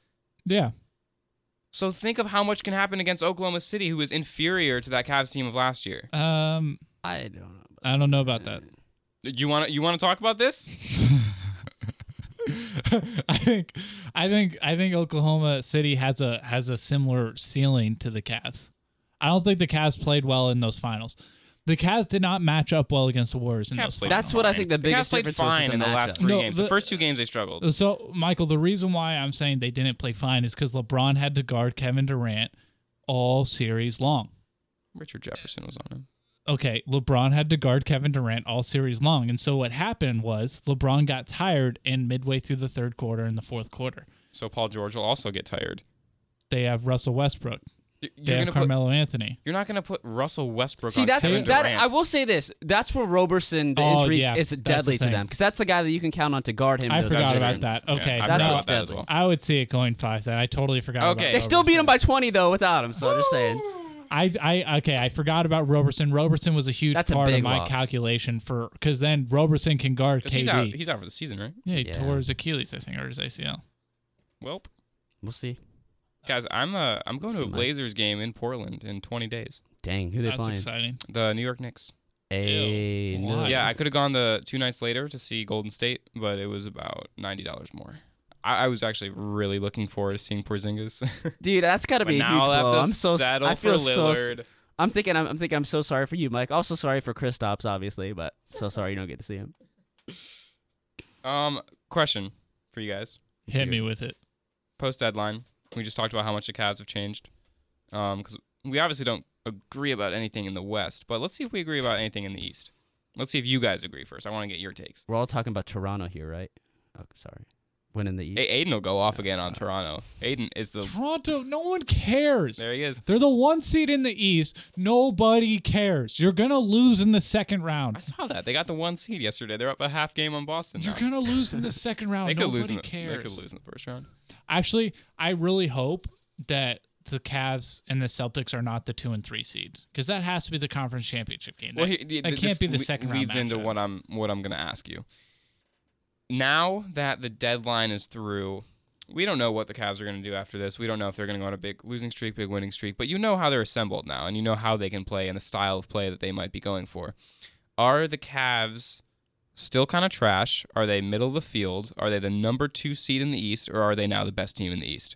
Yeah. So think of how much can happen against Oklahoma City who is inferior to that Cavs team of last year. Um I don't know. I don't know about that. Do you want to you want to talk about this? I think I think I think Oklahoma City has a has a similar ceiling to the Cavs. I don't think the Cavs played well in those finals. The Cavs did not match up well against the Warriors in Cavs those. That's what I think the Cavs biggest played difference was with fine the in the last three No, games. the- the first two games they struggled. So, Michael, the reason why I'm saying they didn't play fine is because LeBron had to guard Kevin Durant all series long. Richard Jefferson was on him. Okay, LeBron had to guard Kevin Durant all series long. And so what happened was LeBron got tired in midway through the third quarter and the fourth quarter. So Paul George will also get tired. They have Russell Westbrook. Y- They You're have gonna put Carmelo Anthony. You're not going to put Russell Westbrook See, on that's Kevin that. Durant. I will say this. That's where Roberson, the Oh, injury, yeah, is deadly the to them because that's the guy that you can count on to guard him. I in those forgot about that. Okay, I That's forgot what's about that as deadly. well. I would see it going five. Then I totally forgot. Okay. about They still beat him by 20 though without him. So I'm just saying. I, I, okay. I forgot about Roberson. Roberson was a huge That's a part of my loss. calculation for because then Roberson can guard KD. he's out. He's out for the season, right? yeah, he Yeah. tore his Achilles, I think, or his ACL. Welp. We'll see. Guys, I'm uh I'm going to a Blazers game in Portland in 20 days. Dang, who they That's playing? exciting. The New York Knicks. Hey, Ew. no. Why? Yeah, I could have gone the two nights later to see Golden State, but it was about ninety dollars more. I, I was actually really looking forward to seeing Porzingis. dude, that's got to but be a now huge I'll have blow. to I'm so settle I for feel so. Lillard. I'm thinking. I'm, I'm thinking. I'm so sorry for you, Mike. Also sorry for Kristaps, obviously, but so sorry you don't get to see him. um, question for you guys: Hit me with it. post deadline, we just talked about how much the Cavs have changed. Um, because we obviously don't agree about anything in the West, but let's see if we agree about anything in the East. Let's see if you guys agree first. I want to get your takes. We're all talking about Toronto here, right? Oh, sorry. Winning the East. Hey, Aden will go off again on Toronto. Aden is the Toronto, no one cares. there he is. They're the one seed in the East. Nobody cares. You're gonna lose in the second round. I saw that they got the one seed yesterday. They're up a half game on Boston. You're now. gonna lose in the second round. They could Nobody lose. In the, cares. They could lose in the first round. Actually, I really hope that the Cavs and the Celtics are not the two and three seed because that has to be the conference championship game. Well, That- he, the- that this can't be the le- second round leads into what I'm what I'm gonna ask you. Now that the deadline is through, we don't know what the Cavs are gonna do after this. We don't know if they're gonna go on a big losing streak, big winning streak. But you know how they're assembled now, and you know how they can play and the style of play that they might be going for. Are the Cavs still kind of trash? Are they middle of the field? Are they the number two seed in the East, or are they now the best team in the East?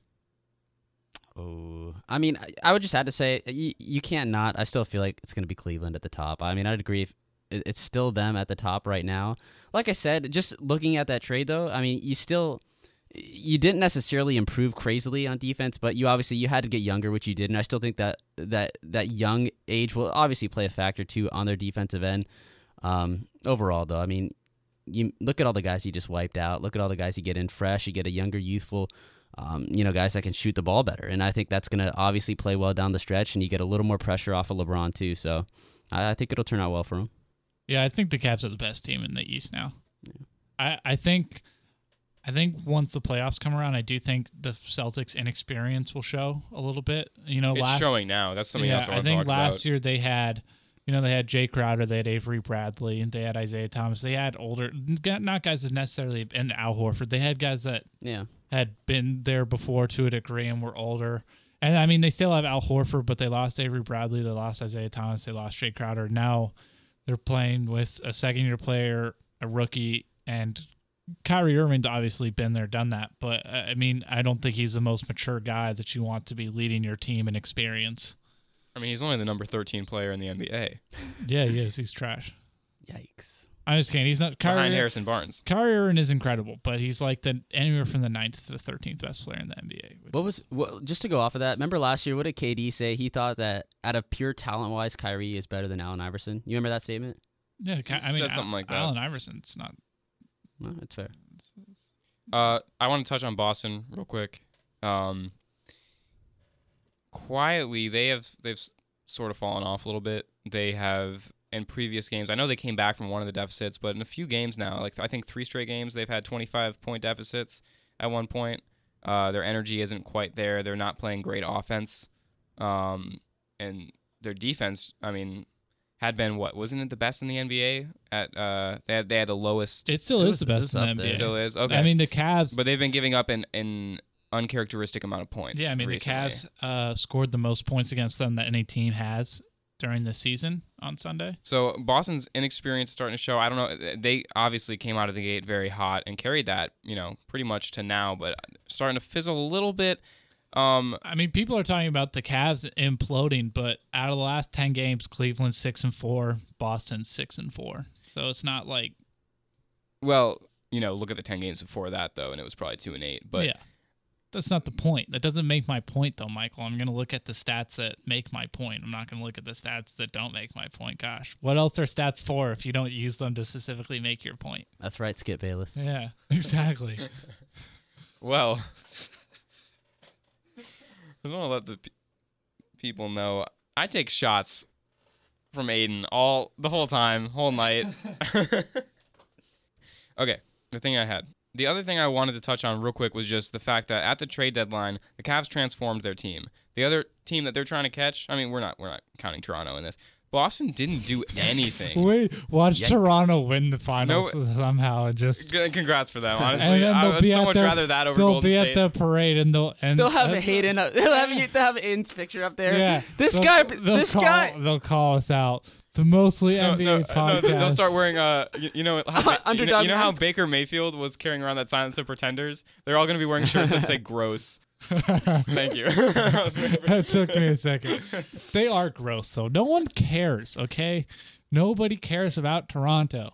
Oh, I mean, I, would just have to say you, you can't not. I still feel like it's going to be Cleveland at the top. I mean, I'd agree if it's still them at the top right now. Like I said, just looking at that trade though, I mean, you still you didn't necessarily improve crazily on defense, but you obviously you had to get younger, which you did, and I still think that that that young age will obviously play a factor too on their defensive end. Um, overall, though, I mean, you look at all the guys you just wiped out. Look at all the guys you get in fresh. You get a younger, youthful um, you know, guys that can shoot the ball better. And I think that's going to obviously play well down the stretch, and you get a little more pressure off of LeBron, too. So I, I think it'll turn out well for him. Yeah, I think the Cavs are the best team in the East now. I, I think I think once the playoffs come around, I do think the Celtics' inexperience will show a little bit. You know, It's last showing now. That's something yeah, else I I think talk last about. year they had, you know, they had Jae Crowder, they had Avery Bradley, and they had Isaiah Thomas. They had older, not guys that necessarily, and Al Horford. They had guys that Yeah. had been there before to a degree and were older. And I mean, they still have Al Horford, but they lost Avery Bradley, they lost Isaiah Thomas, they lost Jae Crowder. Now they're playing with a second year player, a rookie, and Kyrie Irving's obviously been there, done that. But uh, I mean, I don't think he's the most mature guy that you want to be leading your team in experience. I mean, he's only the number 13 player in the NBA Yeah, he is. He's trash. Yikes. I'm just kidding. He's not behind Kyrie. Harrison Barnes. Kyrie Irving is incredible, but he's like the anywhere from the ninth to the thirteenth best player in the NBA. What was what, just to go off of that? Remember last year? What did KD say? He thought that out of pure talent wise, Kyrie is better than Allen Iverson. You remember that statement? Yeah, Ky- He I mean, said something like that. Allen Iverson's not. No, that's fair. Uh, I want to touch on Boston real quick. Um, quietly, they have they've sort of fallen off a little bit. They have in previous games. I know they came back from one of the deficits, but in a few games now, like I think three straight games, they've had 25 point deficits at one point. Uh, their energy isn't quite there. They're not playing great offense, um, and their defense. I mean, had been what wasn't it the best in the NBA? At uh, they had they had the lowest. It still It is was- the best was in the up there. NBA. still is okay. I mean, the Cavs. But they've been giving up an, an uncharacteristic amount of points. yeah, I mean, recently. the Cavs uh, scored the most points against them that any team has during the season on Sunday. So Boston's inexperience starting to show. I don't know. They obviously came out of the gate very hot and carried that, you know, pretty much to now, but starting to fizzle a little bit. Um, I mean, people are talking about the Cavs imploding, but out of the last ten games, Cleveland six and four, Boston six and four. So it's not like well, you know, look at the ten games before that though, and it was probably two and eight. But yeah. That's not the point. That doesn't make my point, though, Michael. I'm going to look at the stats that make my point. I'm not going to look at the stats that don't make my point. Gosh, what else are stats for if you don't use them to specifically make your point? That's right, Skip Bayless. Yeah, exactly. well, I just want to let the pe- people know I take shots from Aden all the whole time, whole night. okay, the thing I had. The other thing I wanted to touch on real quick was just the fact that at the trade deadline, the Cavs transformed their team. The other team that they're trying to catch, I mean, we're not we're not counting Toronto in this, Boston didn't do anything. Wait, watch Yikes. Toronto win the finals somehow and just. G- Congrats for them. And Honestly, then I they'll would be so much their, rather that over they'll Golden be State. at the parade and they'll and They'll have that's- Hayden. Up, they'll have you- they'll have Aden's picture up there. Yeah, This they'll- guy. they'll This call, guy. They'll call us out. The mostly No, NBA no, podcast. no, they'll start wearing uh, you, you know, how, Ba- you know, you know how. Baker Mayfield was carrying around that silence of pretenders. They're all gonna be wearing shirts that say "gross." Thank you. I was waiting for- that took me a second. They are gross though. No one cares. Okay, nobody cares about Toronto.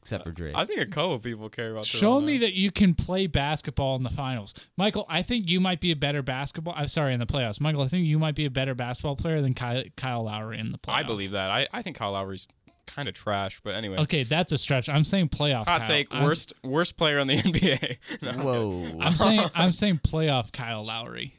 Except for Drake. I think a couple people care about. Toronto. Show Toronto. me that you can play basketball in the finals, Michael. I think you might be a better basketball. I'm sorry, in the playoffs, Michael. I think you might be a better basketball player than Kyle, Kyle Lowry in the playoffs. I believe that. I, I think Kyle Lowry's kind of trash, but anyway. Okay, that's a stretch. I'm saying playoff. Hot Kyle. take: I'm- worst worst player in the NBA. No, Whoa. I'm saying I'm saying playoff Kyle Lowry.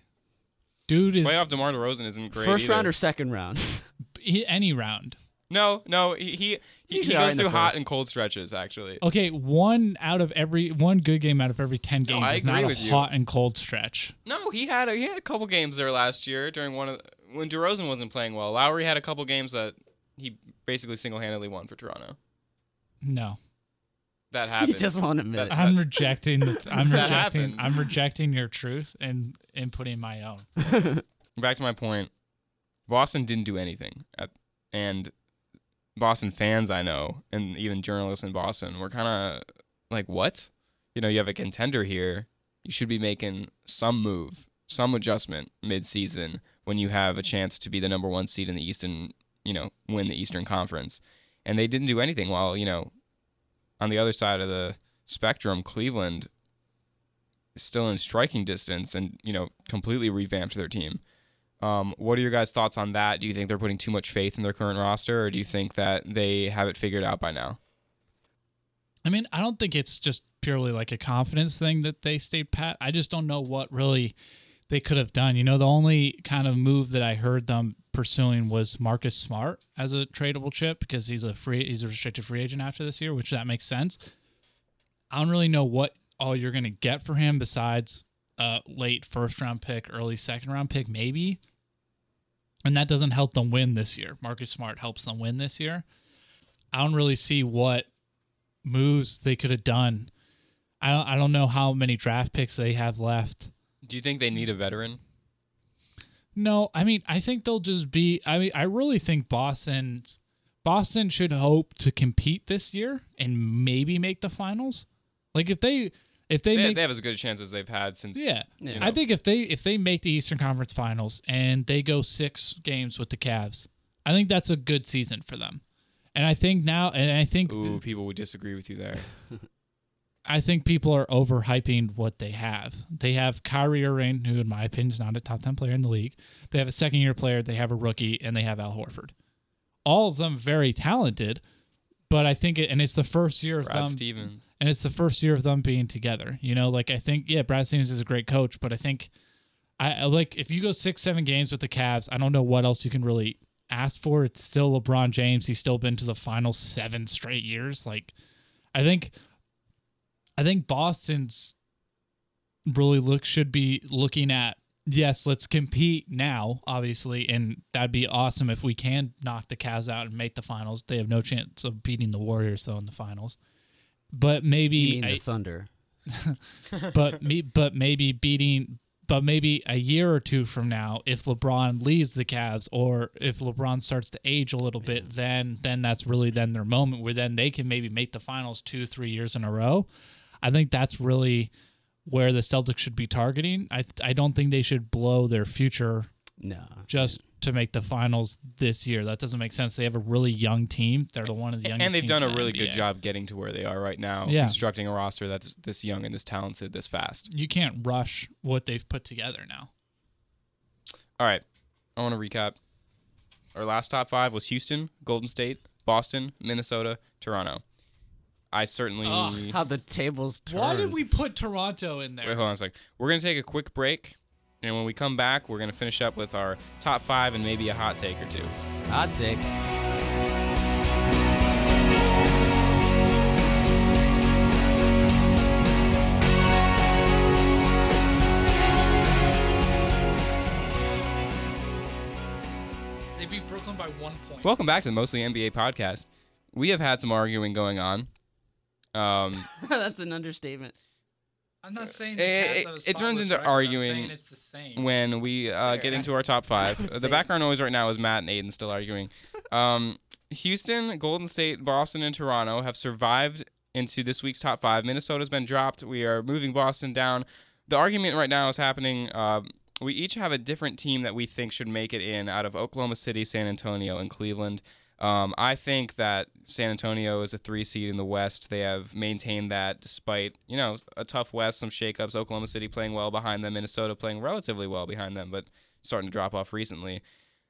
Dude is Playoff DeMar DeRozan isn't great. First either. round or second round? he, any round. No, no, he he, he, he goes in the through hot and cold stretches. Actually, Okay, one out of every one good game out of every ten games I is not a with you. hot and cold stretch. no, he had a, he had a couple games there last year during one of when DeRozan wasn't playing well. Lowry had a couple games that he basically single handedly won for Toronto. No, That happened. He happened. just won't admit That- it. I'm rejecting. The, I'm rejecting. happened. I'm rejecting your truth and inputting my own. Back to my point. Boston didn't do anything, at, and Boston fans I know, and even journalists in Boston were kind of like, "What? You know, you have a contender here. You should be making some move, some adjustment mid-season when you have a chance to be the number one seed in the East and you know win the Eastern Conference." And they didn't do anything. While you know, on the other side of the spectrum, Cleveland is still in striking distance and you know completely revamped their team. Um, what are your guys' thoughts on that? Do you think they're putting too much faith in their current roster, or do you think that they have it figured out by now? I mean, I don't think it's just purely like a confidence thing that they stayed pat. I just don't know what really they could have done. You know, the only kind of move that I heard them pursuing was Marcus Smart as a tradable chip because he's a free he's a restricted free agent after this year, which that makes sense. I don't really know what all you're going to get for him besides a late first round pick, early second round pick maybe. And that doesn't help them win this year. Marcus Smart helps them win this year. I don't really see what moves they could have done. I don't, I don't know how many draft picks they have left. Do you think they need a veteran? No, I mean I think they'll just be. I mean I really think Boston, Boston should hope to compete this year and maybe make the finals. Like if they if they, They, make they have as good a chance as they've had since. yeah, you I think if they if they make the Eastern Conference Finals and they go six games with the Cavs, I think that's a good season for them. And I think now, and I think Ooh, people would disagree with you there. I think people are overhyping what they have. They have Kyrie Irving, who in my opinion is not a top ten player in the league. They have a second year player. They have a rookie, and they have Al Horford. All of them very talented, but I think it, and it's the first year of Brad them, Stevens. and it's the first year of them being together. You know, like I think, yeah, Brad Stevens is a great coach, but I think, I I like if you go six, seven games with the Cavs, I don't know what else you can really ask for. It's still LeBron James. He's still been to the final seven straight years. Like, I think, I think Boston's really look should be looking at yes, let's compete now, obviously, and that'd be awesome if we can knock the Cavs out and make the finals. They have no chance of beating the Warriors though in the finals. But maybe I- the Thunder? but me but maybe beating but maybe a year or two from now if LeBron leaves the Cavs or if LeBron starts to age a little bit then then that's really then their moment where then they can maybe make the finals 2 3 years in a row. I think that's really where the Celtics should be targeting. I I don't think they should blow their future No. just to make the finals this year. That doesn't make sense. They have a really young team. They're the one of the youngest And they've done a really good job getting to where they are right now, Yeah. constructing a roster that's this young and this talented, this fast. You can't rush what they've put together now. All right, I want to recap. Our last top five was Houston, Golden State, Boston, Minnesota, Toronto. I certainly. Ugh, How the tables turn. Why did we put Toronto in there? Wait, hold on a sec. We're gonna take a quick break, and when we come back, we're gonna finish up with our top five and maybe a hot take or two. Hot take. They beat Brooklyn by one point. Welcome back to the Mostly NBA podcast. We have had some arguing going on. Um, That's an understatement. I'm not saying It- it- it turns into arguing it's the same. when we uh, get into our top five. the background noise right now is Matt and Aden still arguing. Um, Houston, Golden State, Boston, and Toronto have survived into this week's top five. Minnesota's been dropped. We are moving Boston down. The argument right now is happening. Um, we each have a different team that we think should make it in out of Oklahoma City, San Antonio, and Cleveland. Um, I think that San Antonio is a three seed in the West. They have maintained that despite, you know, a tough West, some shakeups. Oklahoma City playing well behind them, Minnesota playing relatively well behind them, but starting to drop off recently.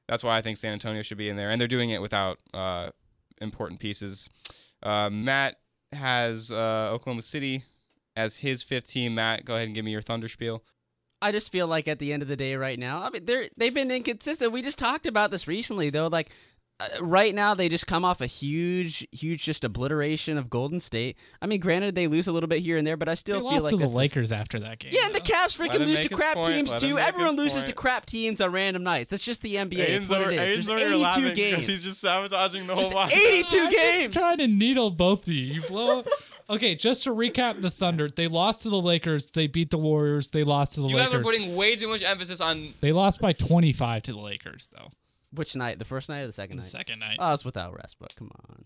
That's why I think San Antonio should be in there, and they're doing it without uh, important pieces. Uh, Matt has uh, Oklahoma City as his fifth team. Matt, go ahead and give me your Thunder spiel. I just feel like at the end of the day, right now, I mean, they're they've been inconsistent. We just talked about this recently, though. Like Uh, right now, they just come off a huge, huge just obliteration of Golden State. I mean, granted, they lose a little bit here and there, but I they still lost feel like to the that's a- Lakers after that game. yeah, and the. Cavs freaking lose to crap point. teams Let too. Everyone his loses to crap teams on random nights. That's just the NBA. It's what it is. There's 82 games. He's just sabotaging the There's whole 82 I'm games. trying to needle both of you. You blow. okay, just to recap the Thunder, they lost to the Lakers. They beat the Warriors. They lost to the You Lakers. You guys are putting way too much emphasis on. they lost by 25 to the Lakers, though. Which night? The first night or the second The night? second night. Oh, it's without rest, but Come on.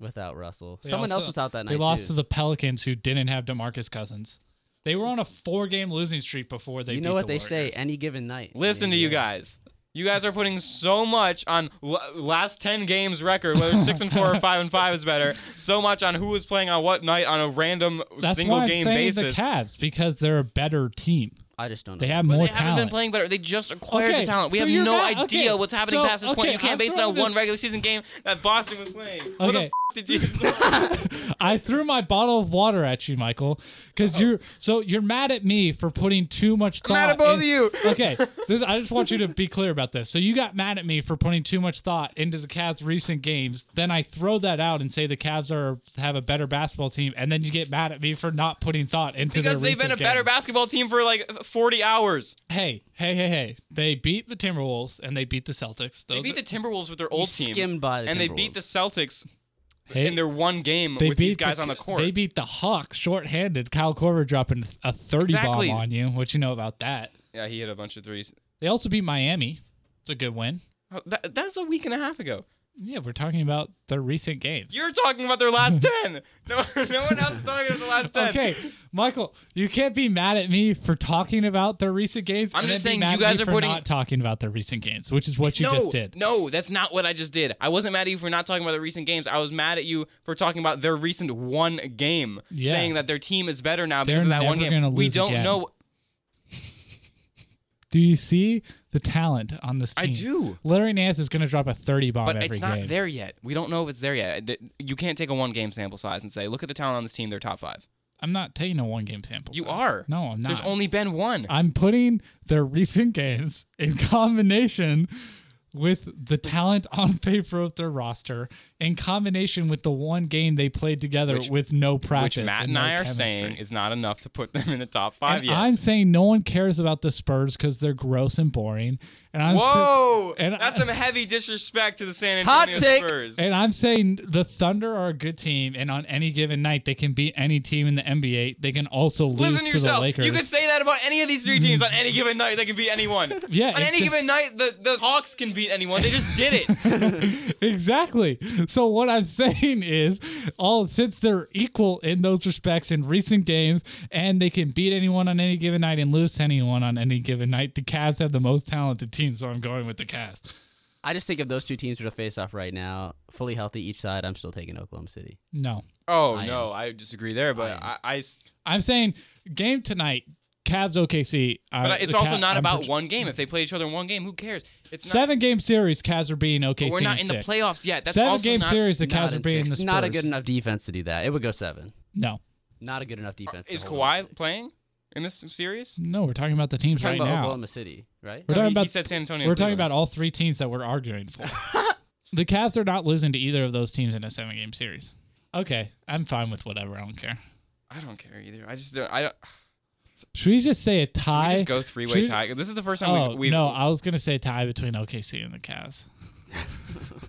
Without Russell. They Someone else was out that night. they lost too. to the Pelicans, who didn't have DeMarcus Cousins. They were on a four-game losing streak before they. you beat know what the they say? Any given night. Listen to you guys. You guys are putting so much on l- last ten games record, whether six and four or five and five is better. So much on who was playing on what night on a random That's single why I'm game saying basis. the Cavs because they're a better team. I just don't know. They have But more they haven't been playing better. They just acquired Okay, the talent. We so have no not- idea okay, what's happening so- past this point. You can't I'm base it on throwing one regular season game that Boston was playing. What the Okay. F- did you? I threw my bottle of water at you, Michael, because you're so you're mad at me for putting too much thought. I'm mad at both in- of you. okay, so this- I just want you to be clear about this. So you got mad at me for putting too much thought into the Cavs' recent games. Then I throw that out and say the Cavs are have a better basketball team, and then you get mad at me for not putting thought into Because their they've been a recent better games. basketball team for like 40 hours. Hey, hey, hey, hey! They beat the Timberwolves and they beat the Celtics. They beat the Timberwolves with their You old team. skimmed by the and they beat the Celtics hey, in their one game they with beat these guys the, on the court. They beat the Hawks shorthanded. Kyle Korver dropping a thirty Exactly. bomb on you. What you know about that? yeah, he hit a bunch of threes. They also beat Miami. It's a good win. Oh, that, that's a week and a half ago. Yeah, we're talking about their recent games. You're talking about their last 10. No, no one else is talking about the last 10. okay, Michael, you can't be mad at me for talking about their recent games. I'm just saying you guys are putting- not talking about the recent games, which is what you no, just did. No, that's not what I just did. I wasn't mad at you for not talking about the recent games. I was mad at you for talking about their recent one game, Yeah. saying that their team is better now because They're of that one game. We don't again. know. Do you see the talent on this team? I do. Larry Nance is going to drop a 30 bomb But every it's not game. there yet. We don't know if it's there yet. You can't take a one game sample size and say, look at the talent on this team, they're top five. I'm not taking a one game sample. You size. are. No, I'm not. There's only been one. I'm putting their recent games in combination with the talent on paper of their roster, in combination with the one game they played together Which- with no practice. which Matt and no I are chemistry. saying is not enough to put them in the top five And yet. I'm saying no one cares about the Spurs because they're gross and boring. And I'm Whoa! and That's I- some heavy disrespect to the San Antonio Hot take. Spurs. and I'm saying the Thunder are a good team, and on any given night they can beat any team in the NBA. They can also lose Listen to the yourself. Lakers. You could say that about any of these three teams on any given night. They can beat anyone. Yeah, On any it's- given night, the, the Hawks can beat anyone. They just did it. exactly. So what I'm saying is, all since they're equal in those respects in recent games, and they can beat anyone on any given night and lose anyone on any given night, the Cavs have the most talented team. So I'm going with the Cavs. I just think if those two teams were to face off right now, fully healthy each side, I'm still taking Oklahoma City. No, Oh I no, I disagree there. But I I, I, I'm saying game tonight, Cavs OKC. Uh, but it's also Ca- not I'm about proj- one game. If they play each other in one game, who cares? It's not. Seven game series, Cavs are beating OKC. but we're not in the six. playoffs yet. That's Seven also game not, series, the Not Cavs are in beating six. the Spurs. Not a good enough defense to do that. It would go seven. No, Not a good enough defense. to Is hold. Kawhi playing in this series? no, we're talking about the teams We're talking right about now. Oklahoma City, right? We're No, talking he, he about said San Antonio. We're talking about all three teams that we're arguing for. the Cavs are not losing to either of those teams in a seven game series. Okay, I'm fine with whatever. I don't care. I don't care either. I just don't. I don't. Should we just say a tie? we just go three way tie? This is the first time oh we, we no, I was gonna say tie between OKC and the Cavs.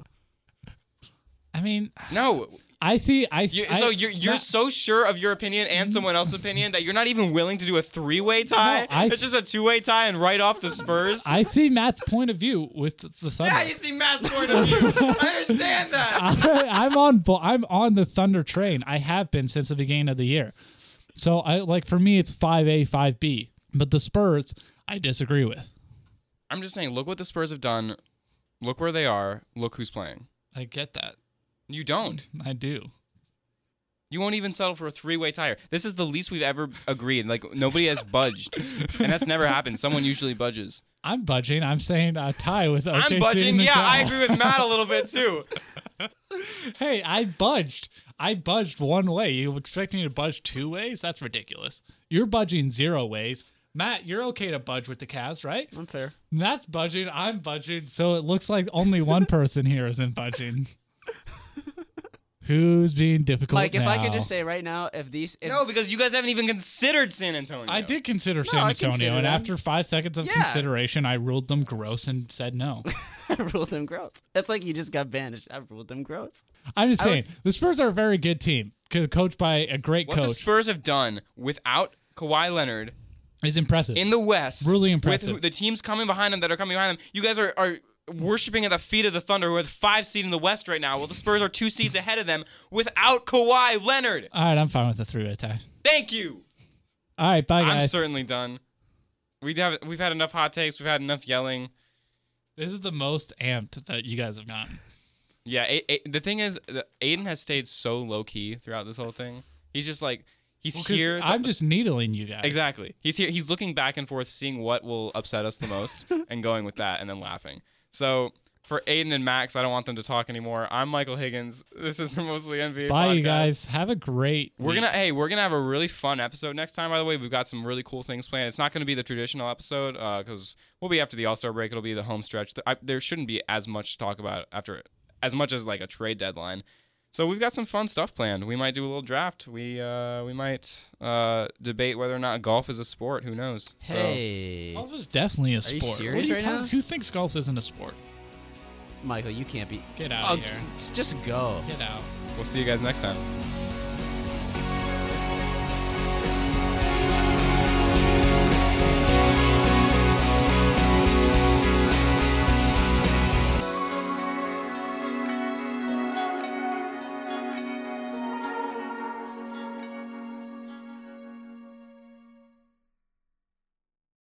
I mean, no. I see. I You, I- so you're you're not- so sure of your opinion and someone else's opinion that you're not even willing to do a three way tie. I it's just a two way tie and right off the Spurs. I see Matt's point of view with the the Thunder. yeah, you see Matt's point of view. I understand that. I, I'm on. I'm on the Thunder train. I have been since the beginning of the year. So I like for me, it's five A, five B. But the Spurs, I disagree with. I'm just saying, look what the Spurs have done. Look where they are. Look who's playing. I get that. You don't. I do. You won't even settle for a three-way tie. This is the least we've ever agreed. Like nobody has budged, and that's never happened. Someone usually budges. I'm budging. I'm saying a tie with OKC. I'm budging. and Yeah, I agree with Matt a little bit too. Hey, I budged. I budged one way. You expect me to budge two ways? That's ridiculous. You're budging zero ways. Matt, you're okay to budge with the Cavs, right? I'm fair. Matt's budging. I'm budging. So it looks like only one person here isn't budging. Who's being difficult Mike, if I could just say right now, if these, if, No, because you guys haven't even considered San Antonio. I did consider San I Antonio, consider and them. after five seconds of Yeah. consideration, I ruled them gross and said no. I ruled them gross. It's like you just got banished. I ruled them gross. I'm just I would saying the Spurs are a very good team, co- coached by a great coach. What the coach. Spurs have done without Kawhi Leonard is impressive. in the West, Really with impressive. who- the teams coming behind them that are coming behind them, you guys are, are worshiping at the feet of the Thunder, who are the five seed in the West right now. Well, the Spurs are two seeds ahead of them without Kawhi Leonard. All right, I'm fine with the three-way tie. Thank you. All right, bye guys. I'm certainly done. We have we've had enough hot takes. We've had enough yelling. This is the most amped that you guys have gotten. Yeah, A- A- the thing is, Aden has stayed so low key throughout this whole thing. He's just like he's Well, here. I'm just needling you guys. exactly. He's here. He's looking back and forth, seeing what will upset us the most, and going with that, and then laughing. So for Aden and Max, I don't want them to talk anymore. I'm Michael Higgins. This is the mostly NBA. Bye, you guys. Have a great. We're week. gonna hey, we're gonna have a really fun episode next time. By the way, we've got some really cool things planned. It's not gonna be the traditional episode uh, because we'll be after the All Star break. It'll be the home stretch. I, there shouldn't be as much to talk about after as much as like a trade deadline. So we've got some fun stuff planned. We might do a little draft. We uh, we might uh, debate whether or not golf is a sport. Who knows? So Hey, Golf is definitely a you sport. what serious are you right talking? now? Who thinks golf isn't a sport? Michael, you can't be. Get out Oh, of here. just go. Get out. we'll see you guys next time.